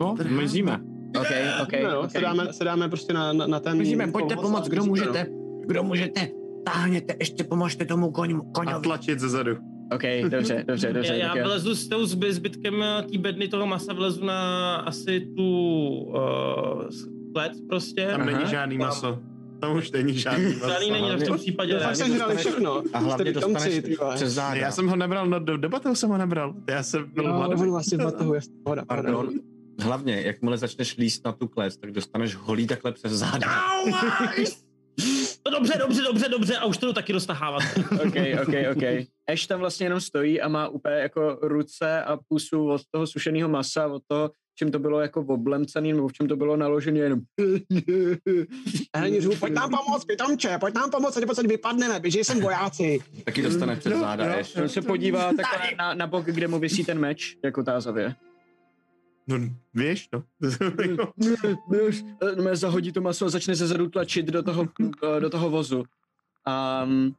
No, mizíme.
OK, OK,
No, jo,
OK.
se, dáme, se dáme prostě na, na, na ten...
Můžeme, pojďte
a
pomoct, kdo
mizíme, no.
můžete. Kdo můžete. Táhněte, ještě pomožte tomu koň,
A
koňovi.
tlačit ze zadu.
OK, dobře, dobře, dobře.
Já, já vlezu s tou zby, zbytkem té bedny toho masa, vlezu na asi tu uh, klec prostě.
Tam není
Aha.
žádný maso. Tam už není žádný maso.
Žádný není v tom případě.
Fakt se žrali všechno.
A hlavně
Jste
dostaneš přes záda.
Já jsem ho nebral, no do debatu jsem ho nebral. Já jsem byl
Jo,
hladový.
vlastně pohoda.
Pardon. Hlavně, jakmile začneš líst na tu klec, tak dostaneš holí takhle přes záda.
No dobře, dobře, dobře, dobře, a už to jdu taky roztahávat.
OK, OK, OK. Ash tam vlastně jenom stojí a má úplně jako ruce a pusu od toho sušeného masa, od toho, čem to bylo jako oblemcený, nebo v čem to bylo naložené jenom.
A hlavně řvu, pojď nám pomoct, pitomče, pojď nám pomoct, ať pocit vypadneme, běží sem vojáci.
Taky dostaneš přes záda,
No,
Ash.
on se podívá takhle na, na bok, kde mu vysí ten meč, jako tázavě.
No, víš, no.
No, zahodí to maso a začne se zadu tlačit do toho, do toho vozu. A um,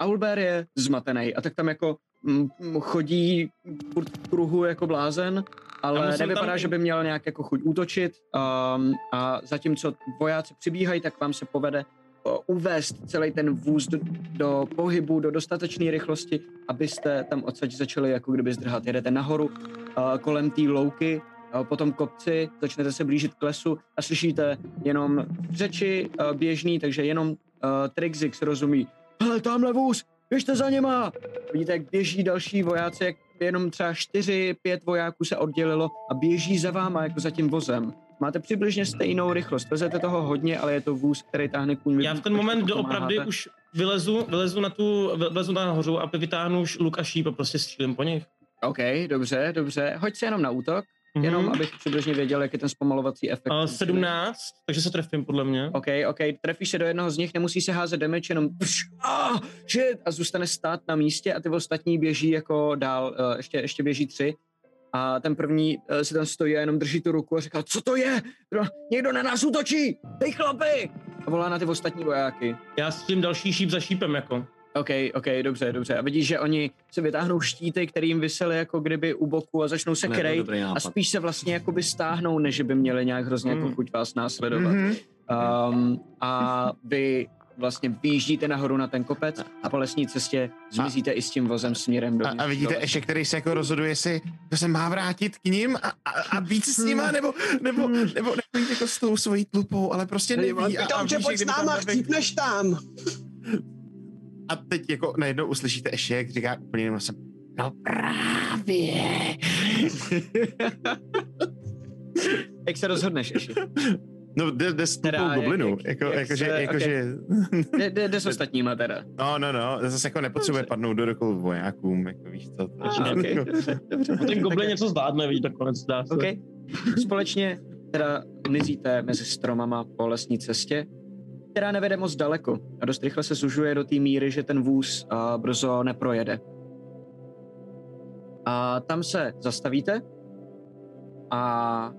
Aulbert je zmatený a tak tam jako mm, mm, chodí v kruhu jako blázen, ale nevypadá,
tam-
že by měl nějak jako chuť útočit um, a zatímco vojáci přibíhají, tak vám se povede o, uvést celý ten vůz do, do pohybu, do dostatečné rychlosti, abyste tam odsaď začali jako kdyby zdrhat. Jedete nahoru uh, kolem té louky, uh, potom kopci, začnete se blížit k lesu a slyšíte jenom řeči uh, běžný, takže jenom uh, Trixix rozumí. Hele, tamhle vůz, běžte za něma! Vidíte, jak běží další vojáci, jak jenom třeba čtyři, pět vojáků se oddělilo a běží za váma jako za tím vozem. Máte přibližně stejnou rychlost, vezete toho hodně, ale je to vůz, který táhne kůň.
Já v ten moment doopravdy už vylezu, vylezu na tu, vylezu nahoru a vytáhnu už luk a šíp a prostě střílím po nich.
OK, dobře, dobře. Hoď se jenom na útok,
Mhm.
jenom abych přibližně věděl, jak je ten zpomalovací efekt.
Uh, 17, takže se trefím podle mě.
OK, OK, trefíš se do jednoho z nich, nemusí se házet damage, jenom pš, ah, shit, a zůstane stát na místě a ty ostatní běží jako dál, uh, ještě, ještě běží tři. A ten první uh, si tam stojí a jenom drží tu ruku a říká, co to je? Kdo- Někdo na nás útočí, hej chlapi! A volá na ty ostatní vojáky.
Já střílím další šíp za šípem jako.
OK, OK, dobře, dobře. A vidíš, že oni si vytáhnou štíty, který jim vysely jako kdyby u boku a začnou se krejt a spíš se vlastně jakoby stáhnou, než by měli nějak hrozně jako
Mm.
chuť vás následovat.
Mhm.
Um, a vy vlastně vyjíždíte nahoru na ten kopec a po lesní cestě zmizíte i s tím vozem směrem do
A, a vidíte
do-
ještě, který se jako rozhoduje, jestli to se má vrátit k ním a, a, a být s nima, nebo, nebo, nebo, nebo jít jako s tou svojí tlupou, ale prostě neví. A, a, ví, že
pojď s
kdyby tam
náma,
nebyl-
chcípneš tam.
A teď jako najednou uslyšíte ještě, jak říká úplně jenom jsem, no právě.
Jak se rozhodneš ještě?
No jde, jde s
Teda,
tupou
jak-
goblinu,
jak-
jako,
jak
jakože,
se-
jakože,
Jde, jde, jde s ostatníma teda.
no, no, no, zase jako nepotřebuje
Dobře.
padnout do rukou vojákům, jako víš co. To,
Ah, okay, dobře, dobře.
Ten goblin
Tak-
něco zvládne, vidíš, nakonec dá se.
OK. Společně teda mizíte mezi stromama po lesní cestě, která nevede moc daleko a dost rychle se zužuje do té míry, že ten vůz uh, brzo neprojede. A tam se zastavíte a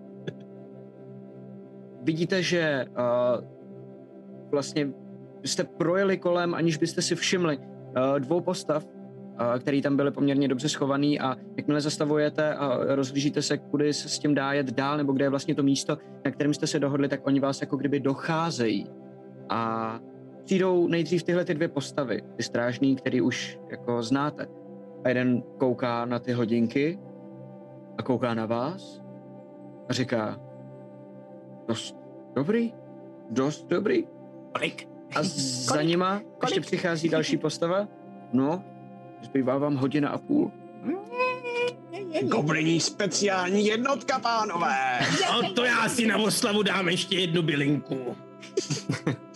vidíte, že uh, vlastně jste projeli kolem, aniž byste si všimli uh, dvou postav, uh, který tam byly poměrně dobře schovaný a jakmile zastavujete a rozhlížíte se, kudy se s tím dá jet dál, nebo kde je vlastně to místo, na kterém jste se dohodli, tak oni vás jako kdyby docházejí. A přijdou nejdřív tyhle ty dvě postavy, ty strážní, který už jako znáte. A jeden kouká na ty hodinky a kouká na vás a říká dost dobrý, dost dobrý.
Kolik?
A za nima ještě přichází další postava. No, zbývá vám hodina a půl.
Gobliní speciální jednotka, pánové!
No to já si na oslavu dám ještě jednu bylinku.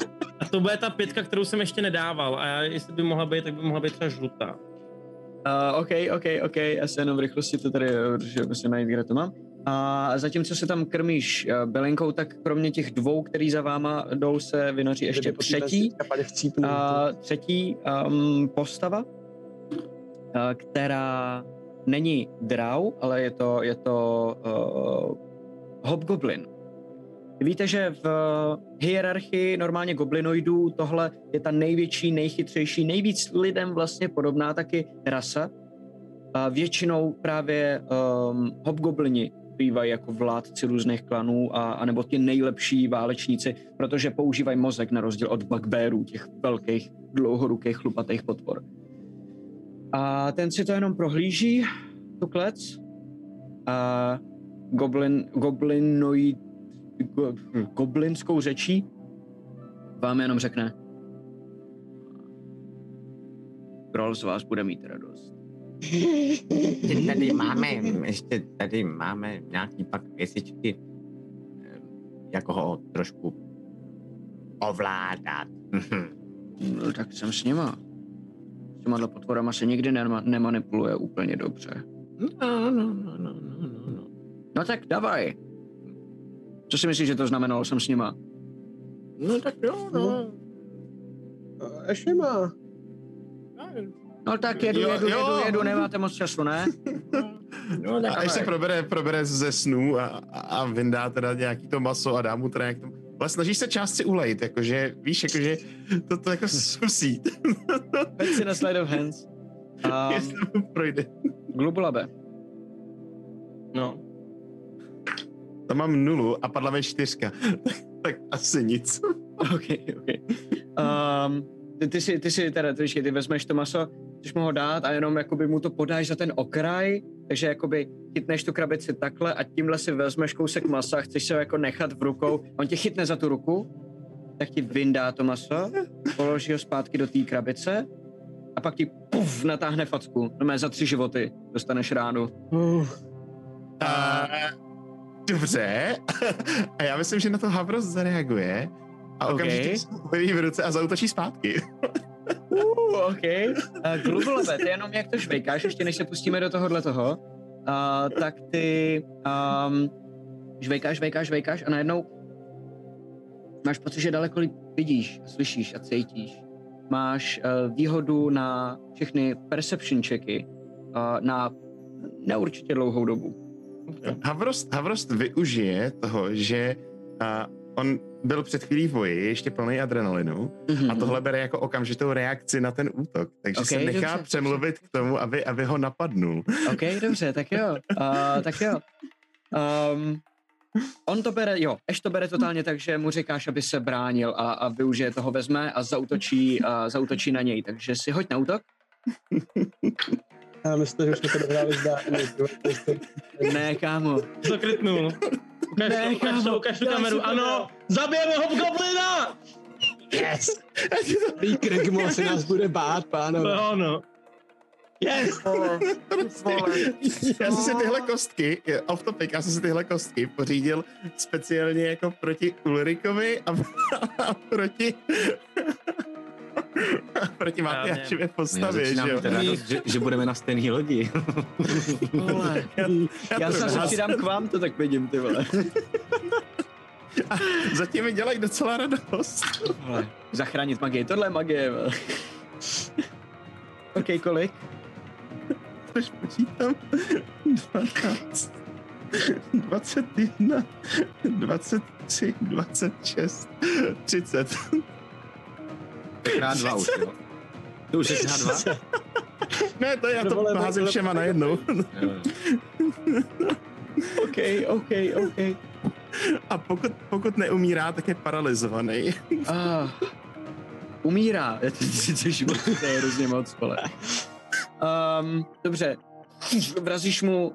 A to bude ta pětka, kterou jsem ještě nedával. A já, jestli by mohla být, tak by mohla být třeba žlutá.
Uh, OK, OK, OK, já se jenom v rychlosti to tady, že musím najít, kde to mám. A zatímco se tam krmíš uh, bylinkou, tak kromě těch dvou, který za váma jdou, se vynoří ještě třetí, a třetí um, postava, uh, která není drau, ale je to, je to uh, hobgoblin. Víte, že v hierarchii normálně goblinoidů tohle je ta největší, nejchytřejší, nejvíc lidem vlastně podobná taky rasa. A většinou právě um, hobgoblini bývají jako vládci různých klanů a, a nebo ti nejlepší válečníci, protože používají mozek na rozdíl od bugbearů, těch velkých, dlouhorukých, chlupatých potvor. A ten si to jenom prohlíží, tu klec, a goblin, goblinoid, go, goblinskou řečí vám jenom řekne Krol z vás bude mít radost.
Ještě tady máme, ještě tady máme nějaký pak věcičky, eh, jako ho trošku ovládat.
No, tak jsem s nima. S těma potvorama se nikdy nema, nemanipuluje úplně dobře.
No, no, no, no, no, no, no.
No tak davaj. Co si myslíš, že to znamenalo, jsem s nima?
No tak jo, no.
Ještě má.
No tak jedu,
Jo,
jedu,
jo.
jedu, jedu, nemáte moc času, ne?
No tak
A až se probere, probere ze snů a, a, a vyndá teda nějaký to maso a dá mu teda jak to... Ale snažíš se část si ulejt, jakože, víš, jakože to, to jako zkusí,
Pojď si na slide of hands. Um,
jestli mu projde.
Glubulabe.
No.
Tam mám nulu a padla mi čtyřka. tak asi nic.
OK, OK. Um, ty, ty, si, ty si teda, ty, ty vezmeš to maso, chceš mu ho dát a jenom jakoby mu to podáš za ten okraj, takže jakoby chytneš tu krabici takhle a tímhle si vezmeš kousek masa, chceš se ho jako nechat v rukou, on tě chytne za tu ruku, tak ti vyndá to maso, položí ho zpátky do té krabice a pak ti puf, natáhne facku. No za tři životy dostaneš ránu.
A, dobře. a já myslím, že na to Havros zareaguje a
OK.
okamžitě se v ruce a zautočí zpátky.
Uh, OK. Uh, Glubulabe, ty jenom jak to švejkáš, ještě než se pustíme do tohohle toho, uh, tak ty um, žvejkáš, žvejkáš, žvejkáš a najednou máš pocit, že daleko vidíš, slyšíš a cítíš. Máš uh, výhodu na všechny perception checky uh, na neurčitě dlouhou dobu.
Havrost, Havrost využije toho, že a, on byl před chvílí v boji, ještě plný adrenalinu,
Mhm.
a tohle bere jako okamžitou reakci na ten útok. Takže
Ok,
se nechá
dobře,
přemluvit k tomu, aby, aby ho napadnul.
OK, dobře, tak jo. Uh, tak jo. Um, on to bere, jo, Eš to bere totálně tak, že mu říkáš, aby se bránil a, a využije toho, vezme a zautočí, a zautočí na něj. Takže si hoď na útok.
Já myslím, že už jsme to dohráli zdárně.
Ne, kámo.
To krytnul. Ukaž,
Ne,
to, ukaž,
kámo,
to, ukaž tu kameru.
to
Ano, zabijeme hobgoblina!
Yes! Prý Krigmo se nás bude bát, pánové.
No, no. Yes!
Já jsem si tyhle kostky, off topic, já jsem si tyhle kostky pořídil speciálně jako proti Ulrikovi a, a proti Proti Matyášově
já
postavě, že jo?
radost, že, že budeme na stejné lodi.
Vole, já se
to
přidám k vám, to tak vidím, ty vole.
Zatím mi dělají docela radost.
vole. Zachránit magii, tohle je magie, vole. OK, kolik?
Až počítám. 12, 21, 23, 26, 30.
Krát dva už, jo. To už je krát dva?
Ne, to já to házím všema najednou.
Jo, jo.
OK, OK, OK.
A pokud, pokud neumírá, tak je paralizovaný.
Ah, umírá. Je to 30 životů, to je hrozně moc, vole. Um, dobře. Vrazíš mu uh,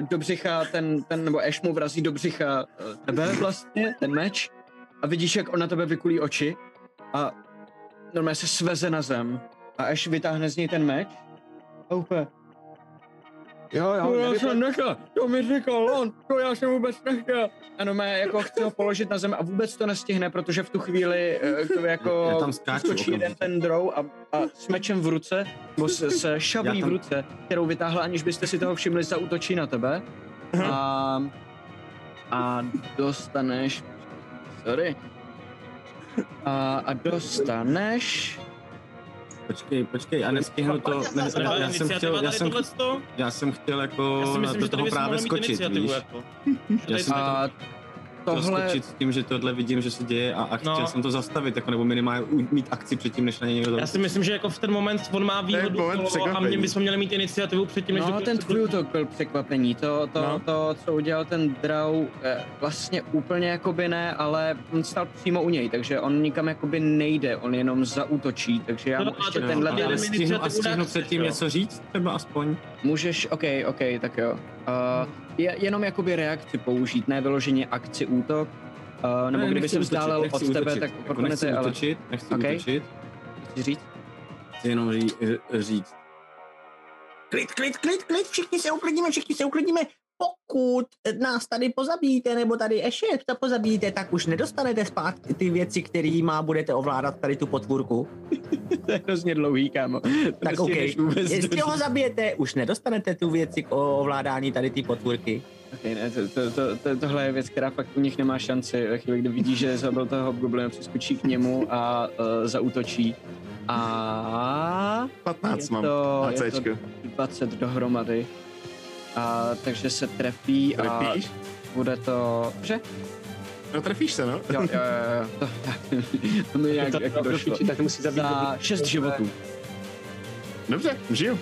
do břicha ten, ten, nebo Ash mu vrazí do břicha uh, tebe vlastně, ten meč. A vidíš, jak on na tebe vykulí oči. A normálně se sveze na zem. A Ash vytáhne z něj ten meč. A úplně,
Jo,
to já jsem nechal, to mi říkal on, to já jsem vůbec nechtěl. Ano, mé jako chci ho položit na zem a vůbec to nestihne, protože v tu chvíli eh, to jako
Já tam skáču
skočí jeden ten drow a, a s mečem v ruce, nebo s, s šablí
tam-
v ruce, kterou vytáhla, aniž byste si toho všimli, zautočí na tebe. A, a dostaneš, sorry, a, a dostaneš,
Počkej, počkej, a nestihnu to, ne,
Třeba
já jsem chtěl, já jsem, já jsem chtěl jako
Já si
na
myslím,
do
že tady
toho právě skočit, víš?
jako.
Já jsem
a tohle,
skočit s tím, že tohle vidím, že se děje a, a chtěl
No.
jsem to zastavit, jako nebo minimálně mít akci předtím, než na něj někdo
Já si myslím, že jako v ten moment on má výhodu
moment
kolo a
překvapení.
mě bychom měli mít iniciativu předtím, než
No, ten tvůj útok byl překvapení. To, to,
No.
no. to, co udělal ten Drau, eh, vlastně úplně jakoby ne, ale on stál přímo u něj, takže on nikam jakoby nejde, on jenom zaútočí, takže já
No,
mu
no,
ještě
ale-
tenhle
ale
stihnu, a stihnu předtím něco říct, třeba aspoň.
můžeš, OK, OK, tak jo. Uh, je, jenom jakoby reakci použít, ne vyloženě akci útok, uh, nebo
Ne,
kdyby se vzdálel od tebe,
útočit.
tak
jako nechci
ale
útočit, nechci
Ok.
útočit,
chci říct?
chci jenom ří, říct.
Klid, klid, klid, klid, všichni se uklidíme, všichni se uklidíme. Pokud nás tady pozabíjíte, nebo tady ještě to pozabíjíte, tak už nedostanete zpátky ty věci, kterýma budete ovládat tady tu potvůrku.
to je hrozně dlouhý, kámo. To
Tak OK,
nestihneš vůbec
jestli ho zabijete, už nedostanete tu věci k ovládání tady ty potvůrky.
Okay, ne, to, to, to, to, tohle je věc, která fakt u nich nemá šanci. Ve chvíli, kdy vidí, že zabil toho hobgoblina, přeskočí k němu a uh, zautočí. A
15
je
mám.
to, je to
ACčko.
20 dohromady. A, takže se trefí a
Trefíš?
bude to... Dobře?
No trefíš se, no.
Jo, jo, jo, jo. To, to mi nějak jako došlo.
tak musí zabít.
Za 6 životů.
Dobře, žiju.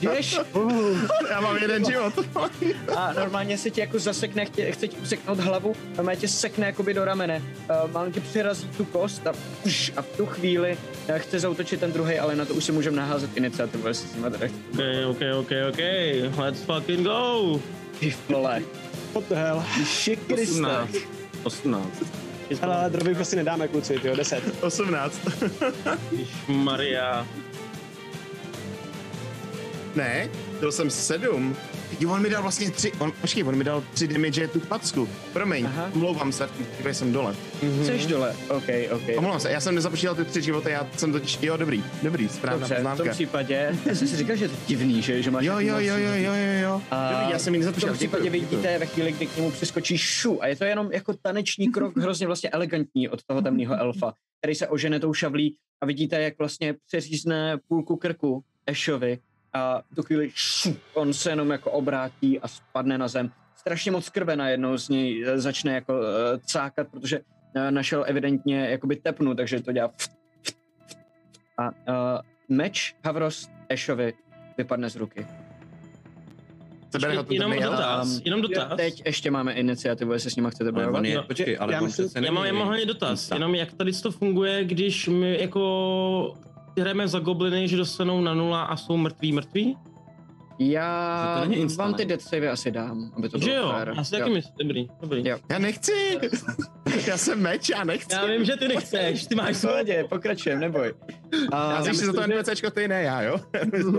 Jdeš
Já mám jeden život.
a normálně se ti jako zasekne, chtě, chce ti useknout hlavu, normálně tě sekne jakoby do ramene. Uh, mám ti přirazí tu kost a, pš, a v tu chvíli uh, chce zautočit ten druhý, ale na to už si můžeme naházet iniciativu, jestli s nimi teda.
OK, OK, OK, OK, let's fucking go!
Ty vole.
What the hell?
Ježi Kriste.
18. 18.
Hele, droby prostě nedáme kluci, jo, 10.
18.
Maria.
Ne, byl jsem 7. Jo, on mi dal vlastně tři, on, počkej, on mi dal tři damage tu packu. Promiň,
Aha.
omlouvám se, když jsem dole.
Jseš dole. OK, OK.
Omlouvám se, já jsem nezapočítal ty tři životy, já jsem totiž, jo, dobrý, dobrý, správná
Dobře, v tom
poznámka.
případě, já jsem si říkal, že je to divný, že, že máš...
Jo, jo, jo, jo, jo, jo, jo.
A
Dobrý, já jsem ji
v tom
nezapočítal.
případě
děkuju, děkuju.
vidíte ve chvíli, kdy k němu přiskočí šu a je to jenom jako taneční krok, hrozně vlastně elegantní od toho temného elfa, který se ožene tou šavlí a vidíte, jak vlastně přeřízne půlku krku Ashovi a v tu chvíli šu, on se jenom jako obrátí a spadne na zem. Strašně moc krve najednou z něj eh, začne jako uh, cákat, protože uh, našel evidentně jakoby tepnu, takže to dělá ft, ft, ft. a uh, meč Havros Ashovi vypadne z ruky.
Sebere ho to
Jenom
nejel.
dotaz, jenom dotaz.
Teď ještě máme iniciativu, jestli s nima chcete
Ale
bojovat.
je,
No,
počkej, ale
já myslím-
Já mám, já mám hlavně dotaz, jenom jak tady to funguje, když my jako hrajeme za gobliny, že dostanou na nula a jsou mrtví mrtví?
Já vám ty death save asi dám, aby to
že
bylo
jo,
fair.
já si taky myslím, dobrý, dobrý.
Jo.
Já nechci. Já jsem meč, já nechci.
Já vím, že ty nechceš, ty máš
V pohodě, pokračujeme, neboj.
Já
A,
si za to NPCčko, ty ne, já, jo?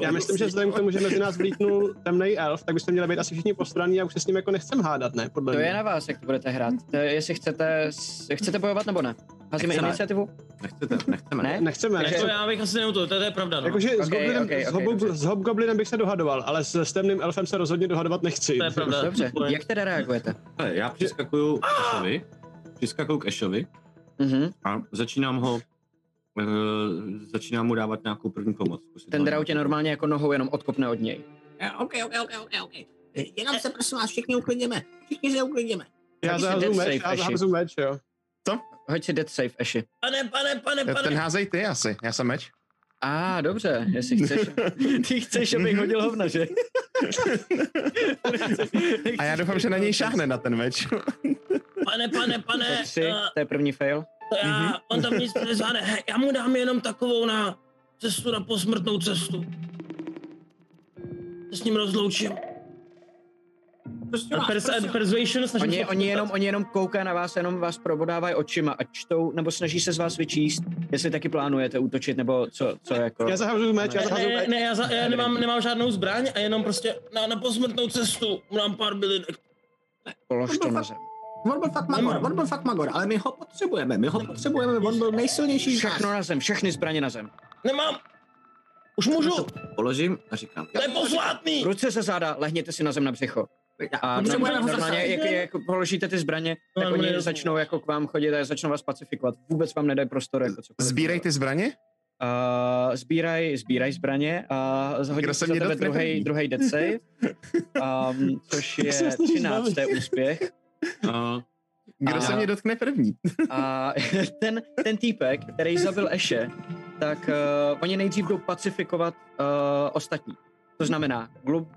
Já myslím, že vzhledem k tomu, že mezi nás vlítnul temný elf, tak byste měli být asi všichni postraní a už se s ním jako nechcem hádat, ne? Podle
to
mě.
je na vás, jak to budete hrát. To je, jestli chcete, chcete bojovat nebo ne. Házíme
Nechceme.
iniciativu?
Nechcete, nechceme.
Ne?
Nechceme,
Takže-
To
nechceme.
já bych asi neuto, to, to je pravda, no.
Jakože s,
Okay,
goblinem,
okay,
s,
okay,
hobo,
dobře.
s hobgoblinem bych se dohadoval, ale s, s temným elfem se rozhodně dohadovat nechci.
To je pravda.
Dobře, jak teda reagujete?
Hele, já přiskakuju k Ashovi, přiskakuju k Ashovi
Mhm.
a začínám ho, uh, začínám mu dávat nějakou první pomoc.
Ten
ho-
drau tě normálně jako nohou jenom odkopne od něj.
Eh, OK, OK, OK, OK, OK. Eh, Jenom se prosím vás všichni uklidněme. Všichni se uklidněme.
Já zahazu meč, já zahazu meč, jo.
Hoď si death save, Eši.
Pane, pane, pane,
Ten
pane.
házej ty asi, já jsem meč.
A ah, dobře, jestli chceš. Ty chceš, abych hodil hovna, že?
A já doufám, že na něj šáhne na ten meč.
Pane, pane, pane.
To tři,
eh,
to je první fail.
to já, on tam nic nezvládne. He, Já mu dám jenom takovou na cestu, na posmrtnou cestu. Se s ním rozloučím.
Prostě vás,
Pers-
prosím.
persuasion, snažím
Oni,
se
oni, jenom, oni jenom koukají na vás, jenom vás probodávají očima a čtou, nebo snaží se z vás vyčíst, jestli taky plánujete útočit, nebo co, co jako...
Já zahazu meč, já zahazu
Ne,
meč.
ne, já, za, já nemám, nemám žádnou zbraň a jenom prostě na, na posmrtnou cestu mu dám pár bylinek.
Polož to na zem.
On byl fakt magor, on byl fakt magor, ale my ho potřebujeme, my ho potřebujeme, on byl nejsilnější.
Všechno na zem, všechny zbraně na zem.
Nemám. Už můžu,
Položím a říkám,
to je posvátný.
Ruce za záda, lehněte si na zem na břicho. A
ho
normálně,
zase.
jak, jak položíte ty zbraně,
No,
tak
ale
oni začnou jako k vám chodit a začnou vás pacifikovat. Vůbec vám nedají prostor jako cokoliv.
Sbírej ty zbraně?
Uh, sbíraj, sbíraj zbraně a uh, hodí
se
za tebe druhý, druhý death save, um, což je
se snažíš
13.
bavit.
úspěch.
uh,
Kdo
A-
se mě dotkne první?
A ten, ten týpek, který zabil Eše, tak uh, oni nejdřív jdou pacifikovat uh, ostatní. To znamená Glub,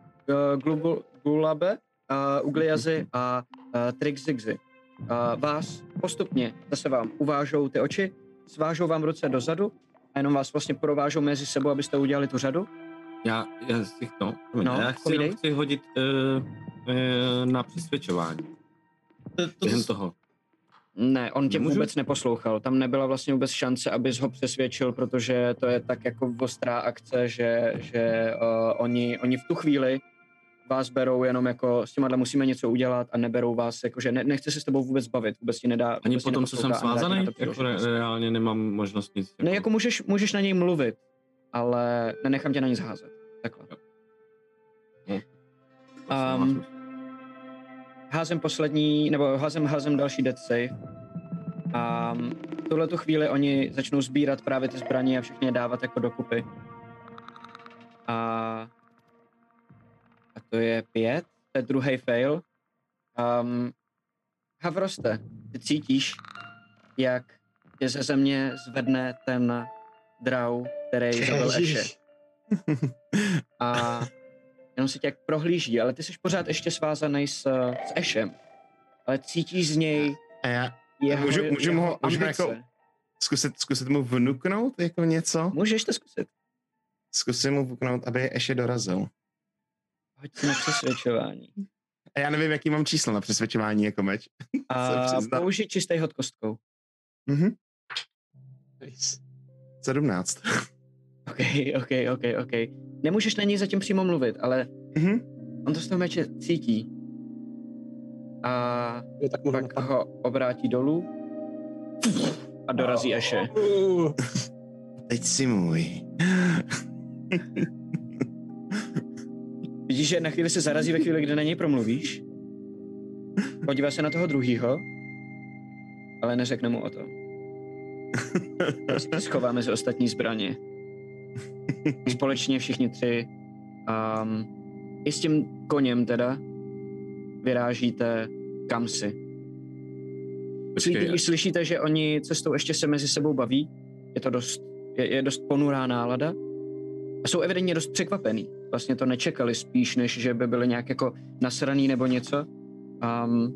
uh, Glubul, Gulabe, uh, Ugliazy a uh, Trixigzy. Uh, vás postupně zase vám uvážou ty oči, svážou vám ruce dozadu a jenom vás vlastně provážou mezi sebou, abyste udělali tu řadu.
já, já si no,
No,
já chci, jenom chci hodit uh, uh, na přesvědčování.
To, to,
Během toho.
Ne, on tě
Nemůžu?
vůbec neposlouchal. Tam nebyla vlastně vůbec šance, abys ho přesvědčil, protože to je tak jako ostrá akce, že, že uh, oni, oni v tu chvíli vás berou jenom jako s těma musíme něco udělat a neberou vás, jako že ne, nechce se s tebou vůbec bavit, vůbec ti nedá.
Ani
vůbec ti
po tom, co jsem svázaný,
to
jako re, reálně nemám možnost nic.
Ne, jako můžeš, můžeš na něj mluvit, ale nenechám tě na nic házet. Takhle. Um, házem poslední, nebo házem, házem další death save. A v tuhle tu chvíli oni začnou sbírat právě ty zbraně a všechny je dávat jako dokupy. A to je pět, to je druhý fail. Um, Havroste, ty cítíš, jak tě ze země zvedne ten drau, který zabil Eše. A jenom se tě jak prohlíží, ale ty jsi pořád ještě svázaný s, s Ešem. Ale cítíš z něj
A já
jeho,
Můžu- můžu
jeho
ho- můžu jako- zkusit, zkusit mu vnuknout jako něco?
Můžeš to zkusit.
Zkusím mu vnuknout, aby ještě dorazil.
Na přesvědčování.
A já nevím, jaký mám číslo na přesvědčování jako meč.
A použij čistý hod kostkou.
Mhm.
Nice.
17.
OK, OK, OK, OK. Nemůžeš na něj zatím přímo mluvit, ale
Mhm.
on to z toho meče cítí. A
Jo, tak
pak ho obrátí dolů a dorazí.
Uh,
Teď si můj.
Vidíš, že na chvíli se zarazí ve chvíli, kdy na něj promluvíš. Podívá se na toho druhýho, ale neřekne mu o to. Prostě schová mezi ostatní zbraně. Společně všichni tři um, i s tím koněm teda vyrážíte kam si.
Počkej,
Když slyšíte, že oni cestou ještě se mezi sebou baví, je to dost, je, je dost ponurá nálada a jsou evidentně dost překvapený. Vlastně to nečekali spíš, než že by byli nějak jako nasraný nebo něco. Um,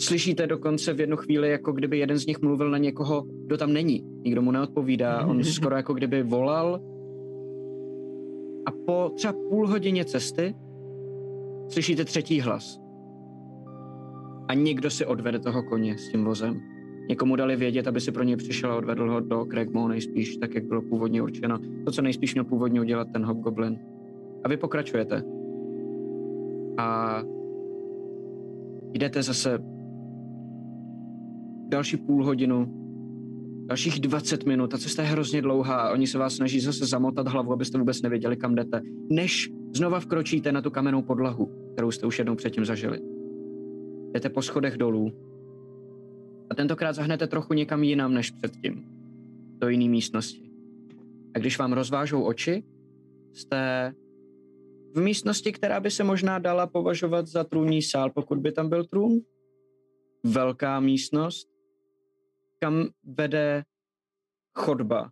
slyšíte dokonce v jednu chvíli, jako kdyby jeden z nich mluvil na někoho, kdo tam není. Nikdo mu neodpovídá, on skoro jako kdyby volal. A po třeba půl hodině cesty slyšíte třetí hlas. A někdo si odvede toho koně s tím vozem. Někomu dali vědět, aby si pro něj přišel a odvedl ho do Craigmore nejspíš, tak jak bylo původně určeno. To, co nejspíš měl původně udělat ten Hobgoblin. A vy pokračujete. A jdete zase další půl hodinu, dalších 20 minut, ta cesta je hrozně dlouhá oni se vás snaží zase zamotat hlavu, abyste vůbec nevěděli, kam jdete, než znova vkročíte na tu kamennou podlahu, kterou jste už jednou předtím zažili. Jdete po schodech dolů a tentokrát zahnete trochu někam jinam než předtím, do jiné místnosti. A když vám rozvážou oči, jste v místnosti, která by se možná dala považovat za trůnní sál, pokud by tam byl trůn. Velká místnost, kam vede chodba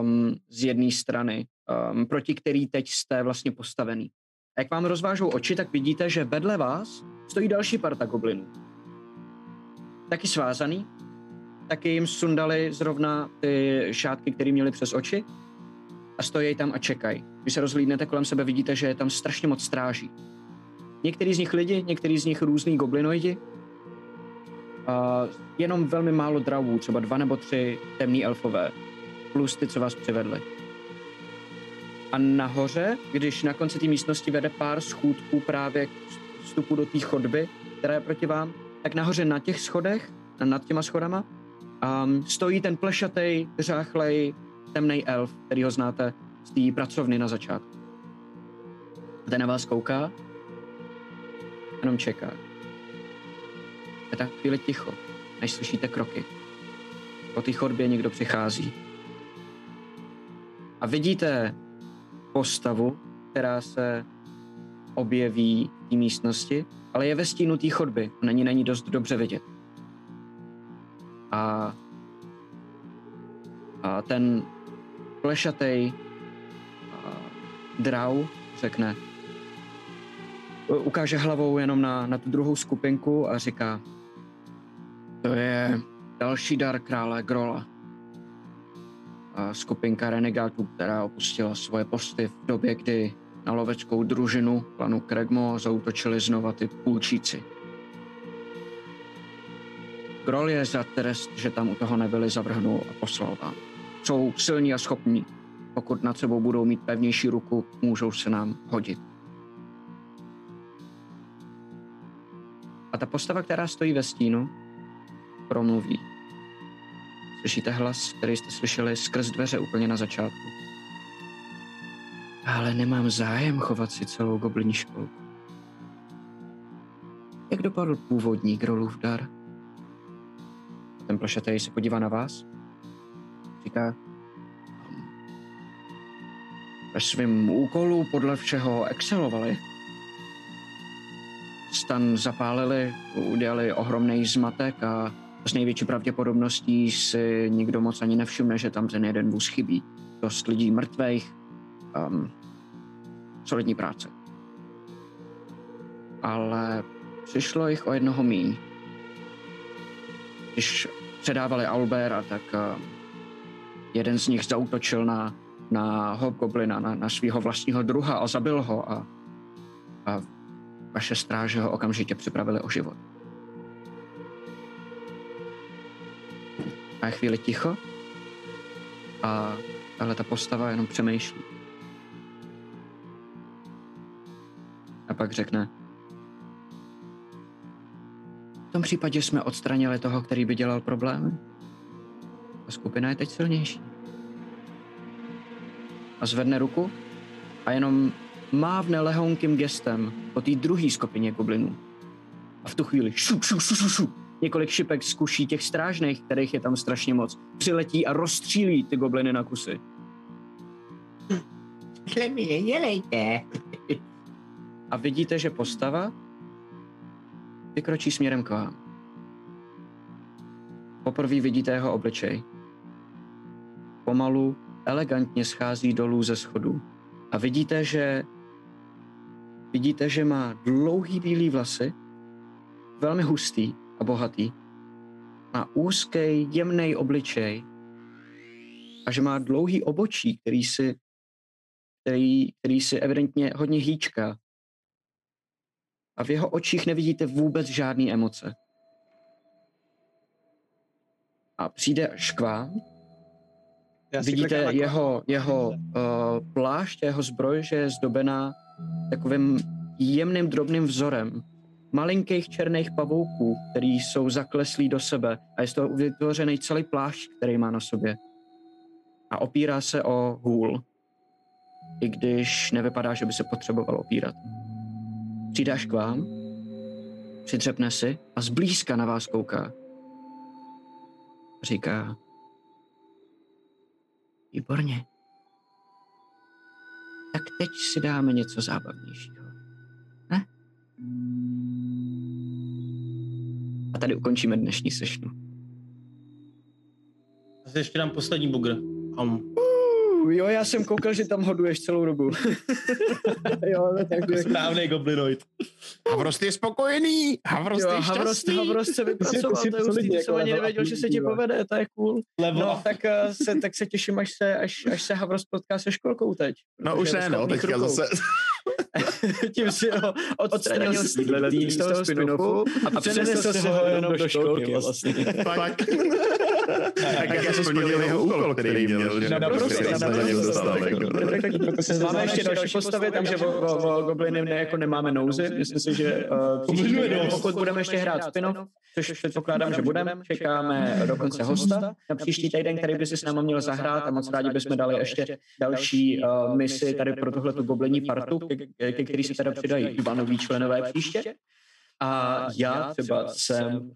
um, z jedné strany, um, proti který teď jste vlastně postavený. A jak vám rozvážou oči, tak vidíte, že vedle vás stojí další parta goblinů. Taky svázaný, taky jim sundali zrovna ty šátky, které měli přes oči a stojí tam a čekají. Když se rozhlídnete kolem sebe, vidíte, že je tam strašně moc stráží. Některý z nich lidi, některý z nich různý goblinoidi. A jenom velmi málo dravů, třeba dva nebo tři temní elfové, plus ty, co vás přivedli. A nahoře, když na konci té místnosti vede pár schůdků právě k vstupu do té chodby, která je proti vám, tak nahoře na těch schodech, nad těma schodama, um, stojí ten plešatý, řáchlej, temný elf, který ho znáte z té pracovny na začátku. A ten na vás kouká, jenom čeká. Je tak chvíli ticho, než slyšíte kroky. Po té chodbě někdo přichází. A vidíte postavu, která se objeví v té místnosti, ale je ve stínu té chodby. Není na ní dost dobře vidět. A, a ten plešatej drau řekne, ukáže hlavou jenom na, na tu druhou skupinku a říká, to je další dar krále Grola. A skupinka renegátů, která opustila svoje posty v době, kdy na loveckou družinu klanu Kregmo zautočili znova ty půlčíci. Grol je za trest, že tam u toho nebyli, zavrhnul a poslal vám. Jsou silní a schopní. Pokud nad sebou budou mít pevnější ruku, můžou se nám hodit. A ta postava, která stojí ve stínu, promluví. Slyšíte hlas, který jste slyšeli skrz dveře úplně na začátku. Ale nemám zájem chovat si celou goblini školku. Jak dopadl původní Grolův dar? Ten plešatej se podívá na vás. Říká, ve svým úkolu podle všeho excelovali. Stan zapálili, udělali ohromný zmatek a s největší pravděpodobností si nikdo moc ani nevšimne, že tam ten jeden vůz chybí. Dost lidí mrtvých, um, solidní práce. Ale přišlo jich o jednoho míň. Když předávali Albera, tak uh, jeden z nich zautočil na, na Hobgoblina, na, na svého vlastního druha a zabil ho a, a vaše stráže ho okamžitě připravili o život. A je chvíli ticho a tahle ta postava jenom přemýšlí. Pak řekne, v tom případě jsme odstranili toho, který by dělal problémy. A skupina je teď silnější. A zvedne ruku a jenom mávne lehonkým gestem po té druhé skupině goblinů. A v tu chvíli šu, šu, šu, šu, šu, několik šipek z kuší těch strážných, kterých je tam strašně moc, přiletí a rozstřílí ty gobliny na kusy.
Mi nedělejte.
A vidíte, že postava vykročí směrem k vám. Poprvé vidíte jeho obličej. Pomalu, elegantně schází dolů ze schodu. A vidíte, že vidíte, že má dlouhý bílý vlasy, velmi hustý a bohatý. Má úzký, jemný obličej a že má dlouhý obočí, který si, který, který si evidentně hodně hýčká. A v jeho očích nevidíte vůbec žádné emoce. A přijde až k vám,
Já
vidíte
na
jeho, jeho uh, plášť, jeho zbroj, že je zdobená takovým jemným drobným vzorem malinkých černých pavouků, který jsou zakleslí do sebe a je z toho vytvořený celý plášť, který má na sobě. A opírá se o hůl, i když nevypadá, že by se potřeboval opírat. Přijde až k vám, přidřepne si a zblízka na vás kouká. Říká, výborně. Tak teď si dáme něco zábavnějšího. Ne? A tady ukončíme dnešní sešnu.
Zase ještě dám poslední bugr. Um.
Jo, já jsem koukal, že tam hoduješ celou dobu. jo, no tak
Správný goblinoid.
Havrost je spokojený, Havrost
jo,
je
Havrost,
šťastný.
Havrost se vypracoval,
si
to je hustý,
jako
jsem ani nevěděl, že se ti povede, to je cool.
Level
No, tak, uh, se, tak se těším, až se, až, až se Havrost potká se školkou teď.
No už
je
ne, no, teďka
rukou.
zase.
Tím si ho odstranil z toho spin-offu a přenesl si ho jenom do školky vlastně.
Pak. Tak já jsem splnil jeho úkol, který měl. že?
Naprosto, naprosto.
na něj dostal.
Máme ještě další postavy, takže o, gobliny ne, jako nemáme nouzy. Myslím si, že týden, pokud budeme ještě hrát spin-off, což předpokládám, že budeme, čekáme dokonce hosta na příští týden, který by si s náma měl zahrát a moc rádi bychom dali ještě další uh, misi tady pro tohle tu goblení partu, ke, který se teda přidají dva noví členové příště. A já třeba jsem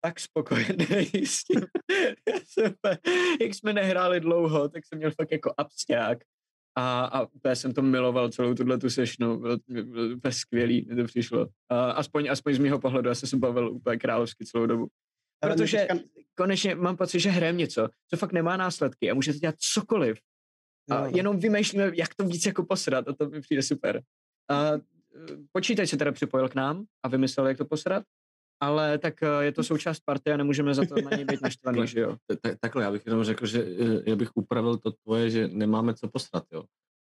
tak spokojený s tím. Já jsem, jak jsme nehráli dlouho, tak jsem měl fakt jako absťák. A, a úplně jsem to miloval celou tuhle tu sešnu, bylo, bylo úplně skvělý, mi to přišlo. A aspoň, aspoň z mého pohledu, já jsem se bavil úplně královsky celou dobu. Protože konečně mám pocit, že hrajeme něco, co fakt nemá následky a můžete dělat cokoliv. A jenom vymýšlíme, jak to víc jako posrat a to mi přijde super. A e, počítač se teda připojil k nám a vymyslel, jak to posrat, ale tak e, je to součást party a nemůžeme za to na něj být naštvaný, že jo?
Ta- ta- Takhle, já bych jenom řekl, že já bych upravil to tvoje, že nemáme co posrat, jo.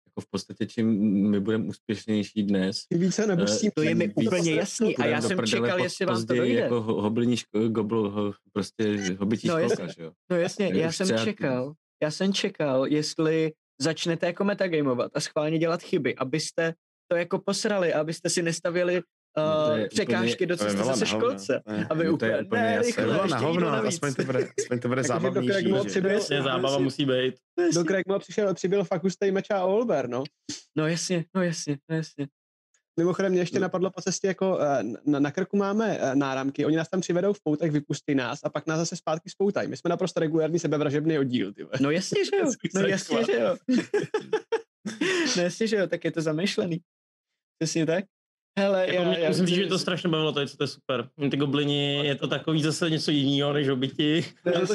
Jako v podstatě, čím my budeme úspěšnější dnes,
Tím více nebo s tím
To je mi úplně jasný a já jsem
prdele
čekal,
po-
jestli vám to dojde.
Jako ho- hobliní ško- gobl, ho, prostě hobití
No,
školka,
jasně.
že jo.
No jasně, já jsem
třeba-
čekal, já jsem čekal, jestli začnete jako metagamovat a schválně dělat chyby, abyste to jako posrali, abyste si nestavili
No,
uh,
je
překážky do
To je
cesty zase
na hovno.
školce.
Ne.
A vy
No, to je
úplně,
úplně
ne, rychle, ještě
na hovno,
navíc.
aspoň to bude, aspoň to bude
Jakože
zábavnější.
do přibyl-
Jasně, zábava musí být.
Do Craigma přišel, přibyl fakt hustý meč a Olber, no.
No jasně, no jasně, no jasně.
Mimochodem mě ještě napadlo po cestě, jako eh, na, na krku máme eh, náramky, oni nás tam přivedou v poutech, vypustí nás a pak nás zase zpátky spoutají. My jsme naprosto regulární sebevražebný oddíl, ty.
No jasně, že jo, no jasně, že jo. no jasně, že jo, tak je to zamýšlený. Přesně tak. Hele,
Jako
já,
mě,
já,
musím říct, že to strašně bavilo, to je, to je super. Ty goblini, je to takový zase něco jiného než obyti.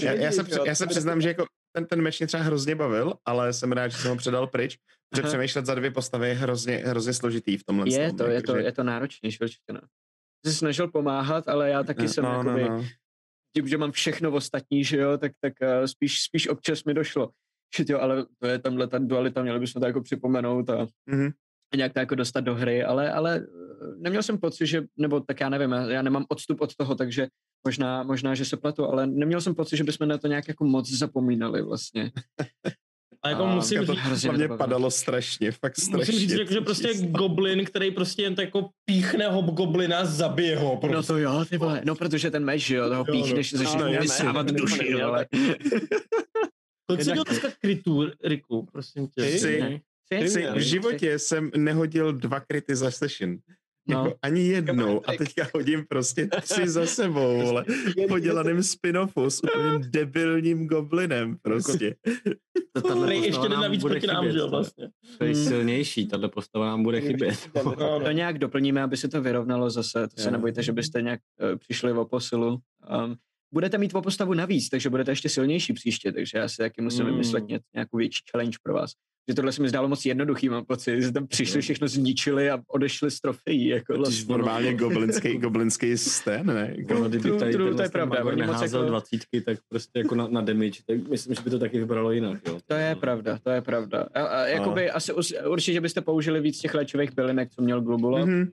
Já, já, se, já se přiznám, že jako ten, ten meč mě třeba hrozně bavil, ale jsem rád, že jsem ho předal pryč, protože
Aha.
přemýšlet za dvě postavy je hrozně, hrozně složitý v tomhle.
je
tom,
to, je to,
jakože-
je to náročnější, určitě no. Jsi snažil pomáhat, ale já taky jsem
no, no,
jakoby,
no.
tím, že mám všechno ostatní, že jo, tak, tak uh, spíš, spíš občas mi došlo, že jo, ale to je tamhle ta dualita, měli bychom to jako připomenout a
Mhm.
Nějak to jako dostat do hry, ale, ale eh, neměl jsem pocit, že, nebo tak já nevím, já, nemám odstup od toho, takže možná, možná, že se pletu, ale neměl jsem pocit, že bychom na to nějak jako moc zapomínali vlastně.
A jako
A
musím
to
říct,
mě padalo strašně, fakt strašně.
musím říct, že, že prostě goblin, který prostě jen tak jako píchne hobgoblina, zabije ho. Prostě.
No to jo, ty vole, no protože ten meč, že jo, toho
no.
píchneš, začneš
No, jasně,
vysávat
to
duši, vole.
Kolik jsi měl dneska krytů, Riku, prosím tě?
Ty?
Jsi,
v životě jsem nehodil dva kryty za session.
No.
Jako ani jednou. A teďka hodím prostě tři za sebou, vole. V podělaném spin-offu s úplně debilním goblinem prostě.
To
Který ještě navíc
bude
proti nám,
chybět,
že vlastně.
To je
Hmm.
silnější, tahle postava nám bude chybět.
To nějak doplníme, aby se to vyrovnalo zase, to se nebojte, že byste nějak uh, přišli o posilu. Um, budete mít o postavu navíc, takže budete ještě silnější příště, takže já si taky musím
Mm.
vymyslet ně, nějakou větší challenge pro vás. Že tohle se mi zdálo moc jednoduchý, mám pocit, že tam přišli, všechno zničili a odešli z trofejí. Jako vlastně.
normálně goblinský, goblinský sten, ne? Jako,
No, kdyby
true,
tady
true, to je pravda, oni moc jako-
dvacítky, tak prostě jako na, na damage, tak myslím, že by to taky vypadalo jinak, jo.
To je pravda, to je pravda. A, a jakoby asi us- určitě byste použili víc těch léčivých bylinek, co měl Globula.
Mhm.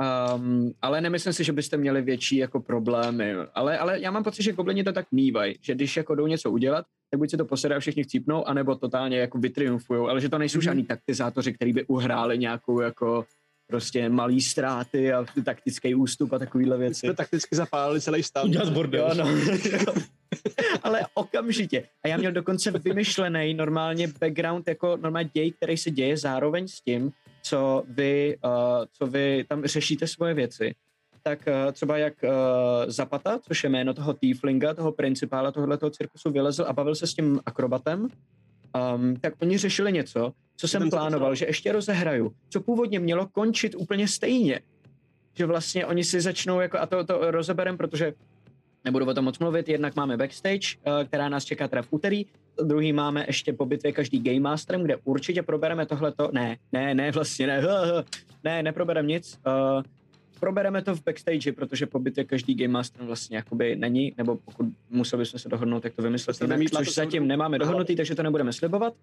Um, ale nemyslím si, že byste měli větší jako problémy. Ale, ale já mám pocit, že goblini to tak mývají, že když jako jdou něco udělat, tak buď se to posedá a všichni chcípnou, anebo totálně jako vytriumfujou, ale že to nejsou
Mhm.
žádní taktizátoři, kteří by uhráli nějakou jako prostě malý ztráty a taktický ústup a takovýhle věci.
Jsme takticky zapálili celý stav.
Udělat bordel.
Jo, no. Ale okamžitě. A já měl dokonce vymyšlený normálně background, jako normálně děj, který se děje zároveň s tím, co vy, uh, co vy tam řešíte svoje věci. Tak uh, třeba jak uh, Zapata, což je jméno toho tieflinga, toho principála tohoto cirkusu, vylezl a bavil se s tím akrobatem, um, tak oni řešili něco, co jsem plánoval, že ještě rozehraju, co původně mělo končit úplně stejně. Že vlastně oni si začnou, jako, a to, to rozeberem, protože nebudu o tom moc mluvit, jednak máme backstage, která nás čeká teda v úterý, druhý máme ještě po bitvě každý Game Masterem, kde určitě probereme tohleto, ne, ne, ne, vlastně ne, ne, neprobereme nic, uh, probereme to v backstage, protože po bitvě každý Game Master vlastně jakoby není, nebo pokud museli bychom se dohodnout, tak to vymyslet
se
jinak,
vymítla,
což
to
zatím
jsou-
nemáme dohodnutý, takže to nebudeme slibovat.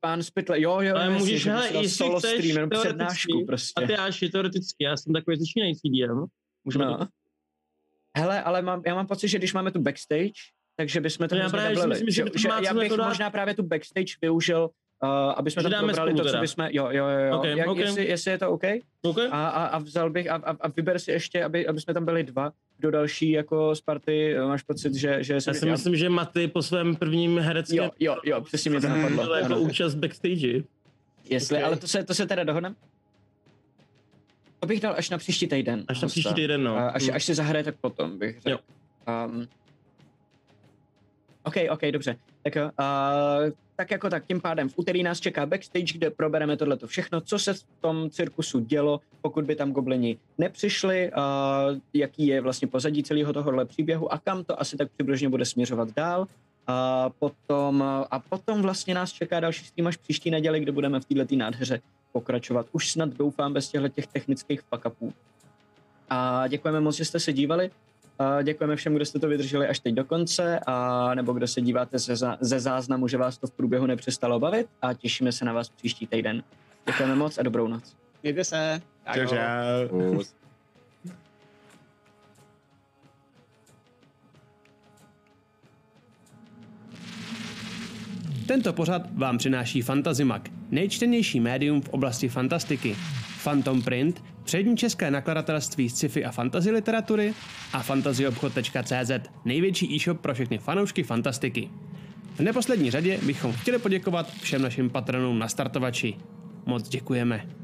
Pán Spitle, jo, jo,
Ale můžeš,
že
hele, jestli
solo
chceš
stream, přednášku prostě.
A ty Aši, teoreticky, já jsem takový začínající DM. Můžeme to...
No. Hele, ale mám, já mám pocit, že když máme tu backstage, takže bychom to
No já
hrozně
právě si
nablili.
myslím, že to má
já bych
jako dát-
možná právě tu backstage využil, uh, aby jsme
Že
tam
dáme
probrali to, co bychom, jo, jo, jo, jo.
Ok,
Jak,
ok.
Jestli, jestli, je to OK?
Okay?
A, a, a vzal bych, a, a, a vyber si ještě, aby, aby jsme tam byli dva, kdo další jako z party, eh, máš pocit, že, že
Já si
já-
myslím, že Maty po svém prvním hereckém
Jo, jo, jo, přesně mě to
byl
napadlo.
jako účast backstage.
Jestli,
Ok.
ale to se, to se teda dohodneme? To bych dal až na příští týden.
Až na příští týden, no.
Až, až si zahraje, tak potom bych řekl.
Jo.
Um, OK, OK, dobře. Tak jo, uh, tak jako tak, tím pádem v úterý nás čeká backstage, kde probereme tohleto všechno, co se v tom cirkusu dělo, pokud by tam goblini nepřišli, uh, jaký je vlastně pozadí celého tohohle příběhu a kam to asi tak přibližně bude směřovat dál. A potom, a potom vlastně nás čeká další stream až příští neděli, kde budeme v této nádheře pokračovat. Už snad doufám bez těchto těch technických fuck-upů. A děkujeme moc, že jste se dívali. A děkujeme všem, kdo jste to vydrželi až teď do konce, a nebo kdo se díváte ze, zá- ze záznamu, že vás to v průběhu nepřestalo bavit a těšíme se na vás příští týden. Děkujeme moc a dobrou noc.
Mějte se.
Čau, čau.
Tento pořad vám přináší Fantazimak, nejčtenější médium v oblasti fantastiky. Phantom Print, přední české nakladatelství sci-fi a fantasy literatury a fantazyobchod.cz, největší e-shop pro všechny fanoušky fantastiky. V neposlední řadě bychom chtěli poděkovat všem našim patronům na startovači. Moc děkujeme.